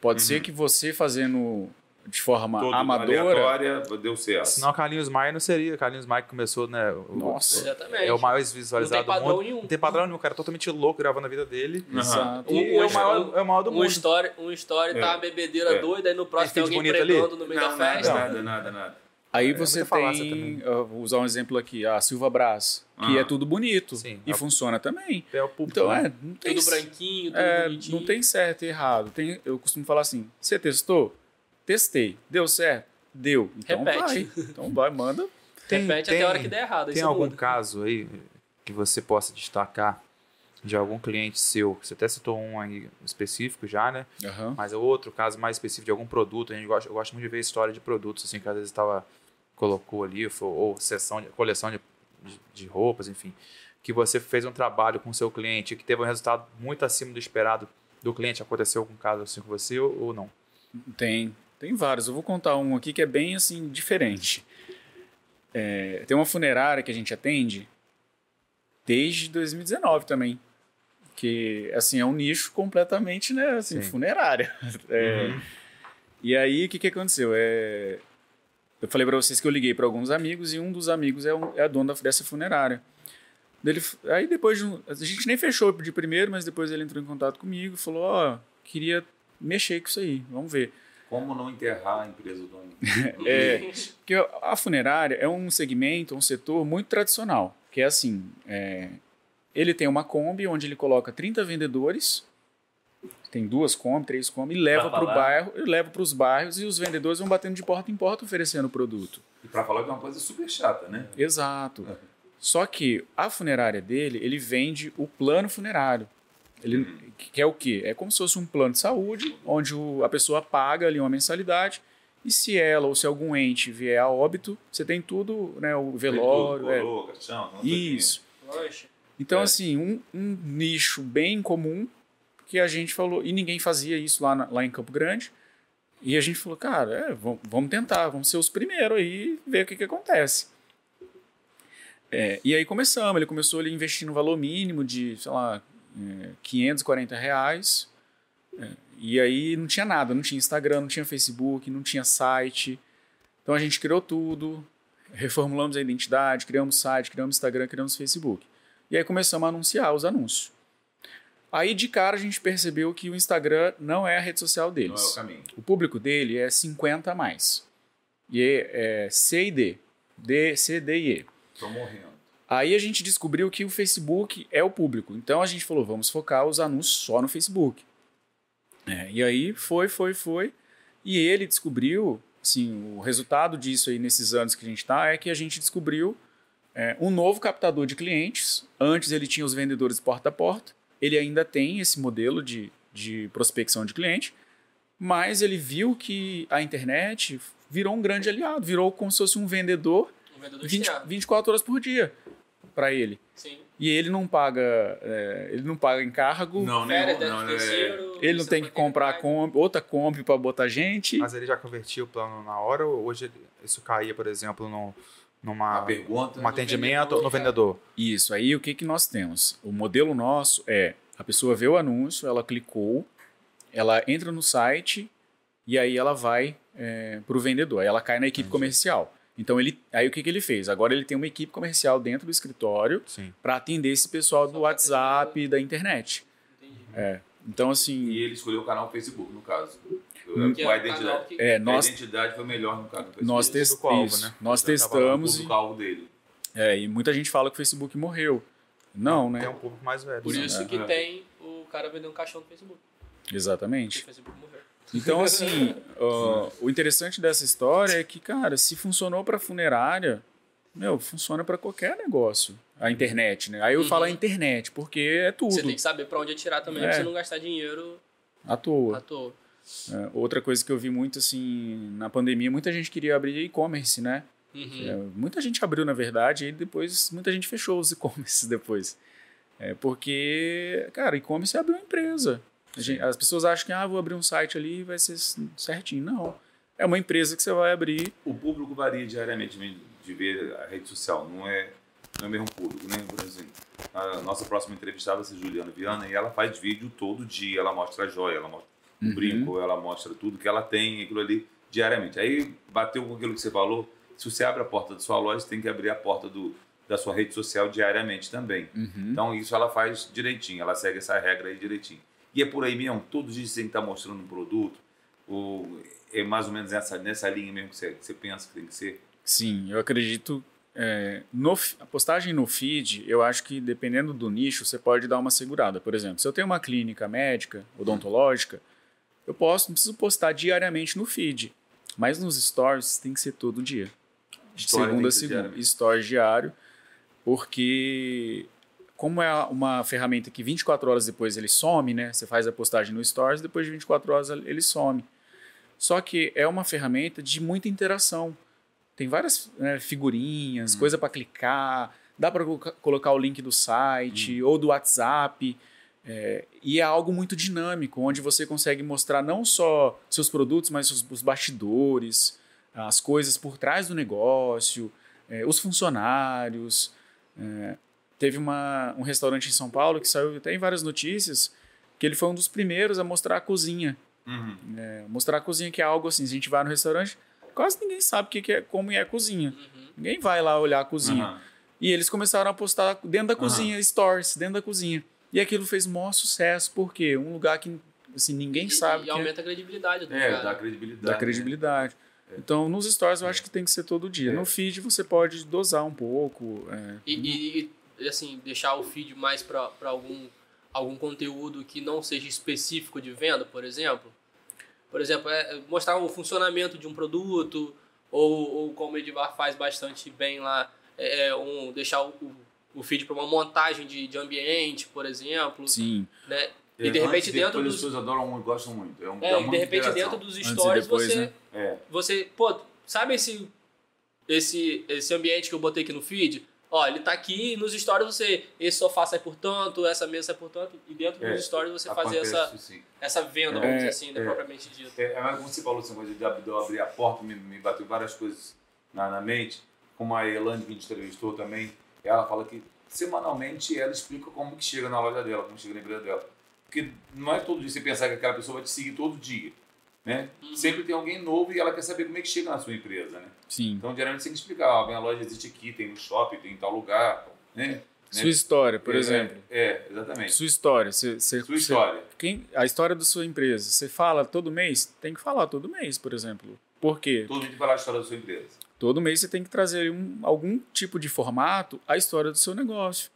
Pode ser que você fazendo de forma Todo amadora. deu certo. Senão Carlinhos Maia não seria. Carlinhos Maia que começou, né? o- Nossa. Exatamente. É o mais visualizado Não tem padrão do mundo. nenhum. Não tem padrão nenhum, o cara é totalmente louco gravando a vida dele. Exato. E Um- é, um- o maior, é o maior do Um mundo. story, um story tá É. uma bebedeira É. doida, aí no próximo tem alguém bonito ali? pregando no meio Não, da nada, festa. nada, nada, nada. Aí É, você tem, também. eu vou usar um exemplo aqui, a Silva Brás, que Ah. é tudo bonito Sim. e funciona também. É o público. Então, né? é, não tem, Tudo branquinho, tudo é, bonitinho. não tem certo e errado. Tem, eu costumo falar assim: você testou? Testei. Deu certo? Deu. Então Repete. vai. Então vai, manda. Tem- Repete tem- até a hora que der errado. aí Tem algum muda. caso aí que você possa destacar de algum cliente seu? Você até citou um aí específico já, né? Aham. Mas é outro caso mais específico de algum produto. A gente gosta, eu gosto muito de ver história de produtos, assim, que às vezes estava colocou ali, ou, sessão de, coleção de, de, de roupas, enfim. Que você fez um trabalho com o seu cliente que teve um resultado muito acima do esperado do cliente. Aconteceu algum caso assim com você ou, ou não? Tem. Tem vários. Eu vou contar um aqui que é bem assim, diferente. É, tem uma funerária que a gente atende desde 2019 também. Que, assim, é um nicho completamente, né, assim, Sim. funerária. É, E aí, o que, que aconteceu? É, eu falei para vocês que eu liguei para alguns amigos e um dos amigos é, um, é a dona dessa funerária. Dele, aí depois de um, a gente nem fechou de primeiro, mas depois ele entrou em contato comigo e falou: Ó, queria mexer com isso aí, vamos ver. Como não enterrar a empresa do dono? É, porque a funerária é um segmento, um setor muito tradicional, que é assim, é, ele tem uma Kombi onde ele coloca 30 vendedores, tem duas Kombi, três Kombi, e leva para o bairro, e leva para os bairros e os vendedores vão batendo de porta em porta oferecendo o produto. E pra falar que é uma coisa super chata, né? Exato. Só que a funerária dele, ele vende o plano funerário. Ele que é o quê? É como se fosse um plano de saúde, onde o- a pessoa paga ali uma mensalidade e se ela ou se algum ente vier a óbito, você tem tudo, né, o velório, é, Coroa, caixão, não sei o quê. isso. Então É. assim, um, um nicho bem comum que a gente falou e ninguém fazia isso lá, na- lá em Campo Grande. E a gente falou, cara, é, vamos, tentar, vamos ser os primeiros aí e ver o que, que acontece. É, e aí começamos, ele começou a investir no valor mínimo de, sei lá, é, 540 reais. É, e aí não tinha nada, não tinha Instagram, não tinha Facebook, não tinha site. Então a gente criou tudo, reformulamos a identidade, criamos site, criamos Instagram, criamos Facebook. E aí começamos a anunciar os anúncios. Aí de cara a gente percebeu que o Instagram não é a rede social Não é o deles. caminho. O público dele é 50 a mais. E é, é C e D. D, C, D e E. Tô morrendo. Aí a gente descobriu que o Facebook é o público. Então a gente falou, vamos focar os anúncios só no Facebook. É, e aí foi, foi, foi. E ele descobriu, assim, o resultado disso aí nesses anos que a gente está é que a gente descobriu é, um novo captador de clientes. Antes ele tinha os vendedores porta a porta. Ele ainda tem esse modelo de, de prospecção de cliente. Mas ele viu que a internet virou um grande aliado, virou como se fosse um vendedor Um vendedor 20, externo. 24 horas por dia para ele. Sim. E ele não paga, é, ele não paga encargo, Não, Férias, não, décimo é, terceiro. ele não tem que comprar. Kombi, outra Kombi para botar gente. Mas ele já convertiu o plano na hora ou hoje ele- isso caía, por exemplo, no, numa, pergunta. um atendimento vendedor, no vendedor? Isso, aí o que, que nós temos? O modelo nosso é, a pessoa vê o anúncio, ela clicou, ela entra no site e aí ela vai para o vendedor, aí ela cai na equipe comercial. Então ele, aí o que, que ele fez? Agora ele tem uma equipe comercial dentro do escritório para atender esse pessoal do WhatsApp e da internet. Entendi. Então assim, E ele escolheu o canal Facebook, no caso. Hum. Que Com a é o canal identidade. que- é, A nós identidade foi melhor no caso do Facebook. nós, tes- público-alvo, isso, né? nós do testamos e, dele. é, e muita gente fala que o Facebook morreu. Não, né? Tem um público mais velho. Por né? isso é. que tem o cara vendendo um caixão no Facebook. Porque Exatamente. o Facebook morreu. Então, assim, ó, o interessante dessa história é que, cara, se funcionou para funerária, meu, funciona para qualquer negócio. A internet, né? Aí eu Uhum. falo a internet, porque é tudo. Você tem que saber pra onde atirar também, É. pra você não gastar dinheiro À toa. à toa. É, outra coisa que eu vi muito, assim, na pandemia, muita gente queria abrir e-commerce, né? Uhum. É, muita gente abriu, na verdade, e depois muita gente fechou os e-commerces depois. É, porque, cara, e-commerce é abrir uma empresa. Gente- as pessoas acham que, ah, vou abrir um site ali e vai ser certinho. Não. É uma empresa que você vai abrir. O público varia diariamente de de ver a rede social, não é, não é o mesmo público, né? Por exemplo, a nossa próxima entrevistada vai ser Juliana Viana e ela faz vídeo todo dia, ela mostra a joia, ela mostra Uhum. brinco, ela mostra tudo que ela tem, aquilo ali, diariamente. Aí bateu com aquilo que você falou, se você abre a porta da sua loja, você tem que abrir a porta do, da sua rede social diariamente também. Uhum. Então isso ela faz direitinho, ela segue essa regra aí direitinho. E é por aí mesmo, todos os dias você tem que estar mostrando um produto, ou é mais ou menos nessa, nessa linha mesmo que você, que você pensa que tem que ser. Sim, eu acredito. é, no, a postagem no feed, eu acho que dependendo do nicho, você pode dar uma segurada. Por exemplo, se eu tenho uma clínica médica, odontológica, eu posso, não preciso postar diariamente no feed. Mas nos stories tem que ser todo dia. Tem segunda a segunda. Stories diário. Porque, como é uma ferramenta que 24 horas depois ele some, né? Você faz a postagem no stories, depois de 24 horas ele some. Só que é uma ferramenta de muita interação. Tem várias né, figurinhas, coisa para clicar, dá para colocar o link do site ou do WhatsApp. É, e é algo muito dinâmico, onde você consegue mostrar não só seus produtos, mas os, os bastidores, as coisas por trás do negócio, é, os funcionários. É, teve uma, um restaurante em São Paulo que saiu até em várias notícias que ele foi um dos primeiros a mostrar a cozinha. É, mostrar a cozinha que é algo assim, se a gente vai no restaurante, quase ninguém sabe o que que é, como é a cozinha. Ninguém vai lá olhar a cozinha. Aham. E eles começaram a postar dentro da cozinha, stories, dentro da cozinha. E aquilo fez maior sucesso, porque um lugar que assim, ninguém E- sabe E, que é- aumenta a credibilidade do É, lugar. dá credibilidade. dá né? credibilidade. Então, nos stories eu acho que tem que ser todo dia. É. No feed você pode dosar um pouco. é. E, e- e, assim, deixar o feed mais para algum, algum conteúdo que não seja específico de venda, por exemplo. Por exemplo, é mostrar o funcionamento de um produto, ou, ou como o Edivar faz bastante bem lá, é, é um, deixar o, o feed para uma montagem de, de ambiente, por exemplo. Sim. Né? É, E de antes repente dentro dos. As pessoas adoram muito, gostam muito. É, um, É, dá e de repente interação. dentro dos e stories depois, você, né? É. você, pô, sabe esse, esse, esse ambiente que eu botei aqui no feed? Ó, ele tá aqui e nos stories você, esse sofá sai por tanto, essa mesa sai por tanto, e dentro É, dos stories você fazer essa, sim. essa venda, É, vamos dizer assim, né, é. propriamente dito. É, é, mas como você falou, essa coisa de abrir a porta, me, me bateu várias coisas na, na mente. Como a Elane, que a gente entrevistou também, ela fala que semanalmente ela explica como que chega na loja dela, como chega na empresa dela. Porque não é todo dia você pensar que aquela pessoa vai te seguir todo dia. Né? Uhum. Sempre tem alguém novo e ela quer saber como é que chega na sua empresa. Né? Sim. Então, geralmente, você tem que explicar: ó, minha loja existe aqui, tem no shopping, tem em tal lugar. Né? Sua história, por É, exemplo. É, exatamente. Sua história. Você, você, Sua história. Quem, a história da sua empresa. Você fala todo mês? Tem que falar todo mês, por exemplo. Por quê? Todo mundo tem que falar a história da sua empresa. Todo mês você tem que trazer um, algum tipo de formato a história do seu negócio.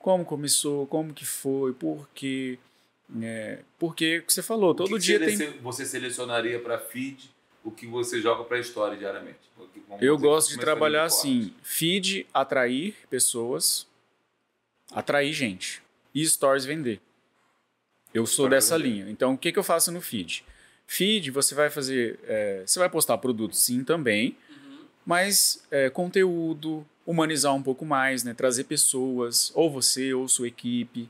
Como começou, como que foi, por quê. É, porque o que você falou, todo que dia você, tem. você selecionaria para feed o que você joga para história diariamente? Como Eu gosto de trabalhar forma? assim: feed, atrair pessoas, atrair gente. E stories vender. Eu sou dessa linha. Então, o que, que eu faço no feed? Feed, você vai fazer. é, você vai postar produtos sim também. Mas é, conteúdo, humanizar um pouco mais, né? Trazer pessoas, ou você, ou sua equipe.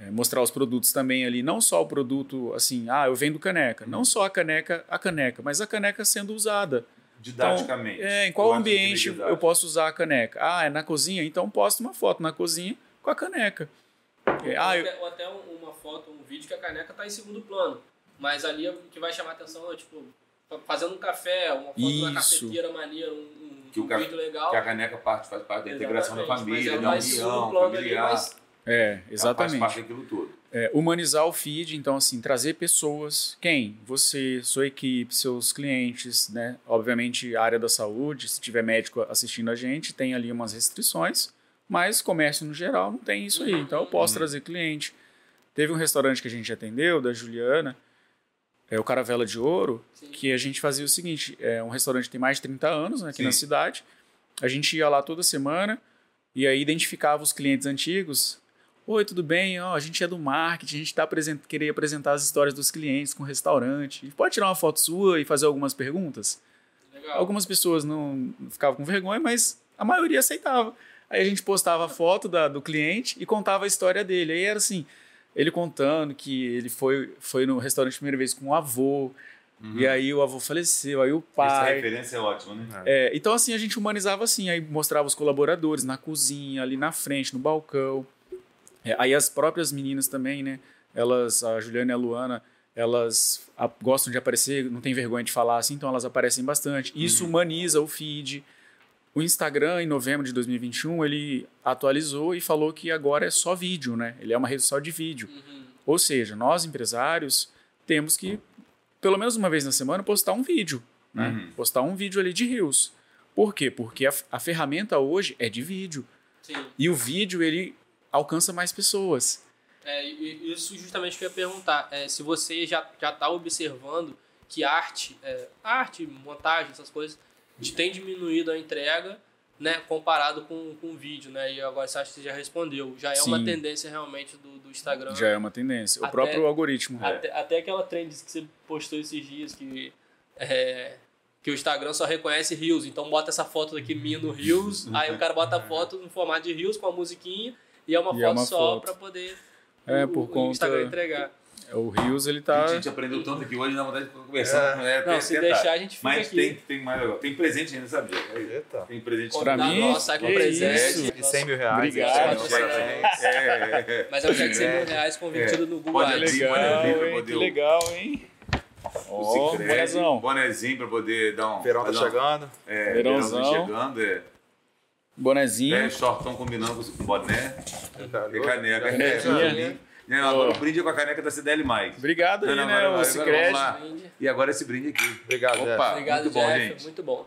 é, mostrar os produtos também ali, não só o produto assim, ah, eu vendo caneca, não só a caneca, a caneca, mas a caneca sendo usada. Didaticamente. Então, é, em qual Eu ambiente eu posso usar a caneca? Ah, é na cozinha? Então posto uma foto na cozinha com a caneca. É, Ou ah, eu- até, ou até um- uma foto, um vídeo que a caneca tá em segundo plano. Mas ali o que vai chamar a atenção é, tipo, fazendo um café, uma foto de uma Isso. cafeteira maneira, um, um, Que o vídeo legal. Que a caneca parte, faz parte da integração da Exatamente, família, mas da união familiar. mas é, Ela faz exatamente. parte daquilo tudo. É, humanizar o feed, então assim, trazer pessoas, quem? Você, sua equipe, seus clientes, né? Obviamente, a área da saúde, se tiver médico assistindo a gente, tem ali umas restrições, mas comércio no geral não tem isso aí. Então eu posso Uhum. trazer cliente. Teve um restaurante que a gente atendeu, da Juliana, é o Caravela de Ouro, Sim. que a gente fazia o seguinte: é um restaurante que tem mais de 30 anos né, aqui Sim. na cidade. A gente ia lá toda semana e aí identificava os clientes antigos. Oi, tudo bem? Ó, a gente é do marketing, a gente tá apresent... queria apresentar as histórias dos clientes com o restaurante. Pode tirar uma foto sua e fazer algumas perguntas? Legal. Algumas pessoas não ficavam com vergonha, mas a maioria aceitava. Aí a gente postava a foto da- do cliente e contava a história dele. Aí era assim, ele contando que ele foi, foi no restaurante a primeira vez com o avô, e aí o avô faleceu, aí o Essa pai... referência é ótima, né? É, então assim, a gente humanizava assim, aí mostrava os colaboradores na cozinha, ali na frente, no balcão. É, aí as próprias meninas também, né? Elas, a Juliana e a Luana, elas a- gostam de aparecer, não tem vergonha de falar assim, então elas aparecem bastante. Isso humaniza o feed. O Instagram, em novembro de 2021, ele atualizou e falou que agora é só vídeo, né? Ele é uma rede social de vídeo. Uhum. Ou seja, nós empresários temos que, pelo menos uma vez na semana, postar um vídeo. Né? Uhum. Postar um vídeo ali de Reels. Por quê? Porque a, a ferramenta hoje é de vídeo. Sim. E o vídeo, ele alcança mais pessoas. É, isso justamente que eu ia perguntar. É, se você já, já tá observando que arte, é, arte, montagem, essas coisas, de- tem diminuído a entrega, né, comparado com, com o vídeo, né? E agora você acha que você já respondeu. Já é uma Sim. tendência realmente do, do Instagram. Já é uma tendência. O Até- próprio algoritmo. Até, até aquela trend que você postou esses dias que, é, que o Instagram só reconhece Reels. Então bota essa foto daqui minha no Reels, aí o cara bota a foto no formato de Reels com a musiquinha e é uma E foto é uma só pra poder É, o, por o conta- Instagram entregar. O Reels, ele A tá... gente aprendeu tanto aqui hoje, dá vontade de ficar conversando. É. Não, tem- se tem deixar, a gente fica Mas aqui. tem, tem mais. Tem presente ainda, sabia? Eita. Tem presente Pra mim, nosso, sai com que presente. De 100 mil reais. Obrigado. Parabéns. É, é, é. Mas é um cheque de 100 mil reais convertido no Google Pode legal. poder que legal, hein? Ó, O Cicred, bonezão. bonezinho pra poder dar um. Verão tá chegando. É, Verãozão. verãozão chegando, é. Bonezinho. É, shortão combinando com o boné. E caneca. É, Canequinha. É, agora o brinde é com a caneca da CDL+. Obrigado aí, Não, não, né? agora- o agora Cicred. vamos lá. E agora esse brinde aqui. Obrigado, Opa, Jeff. Obrigado, muito bom, Jeff. gente. Muito bom.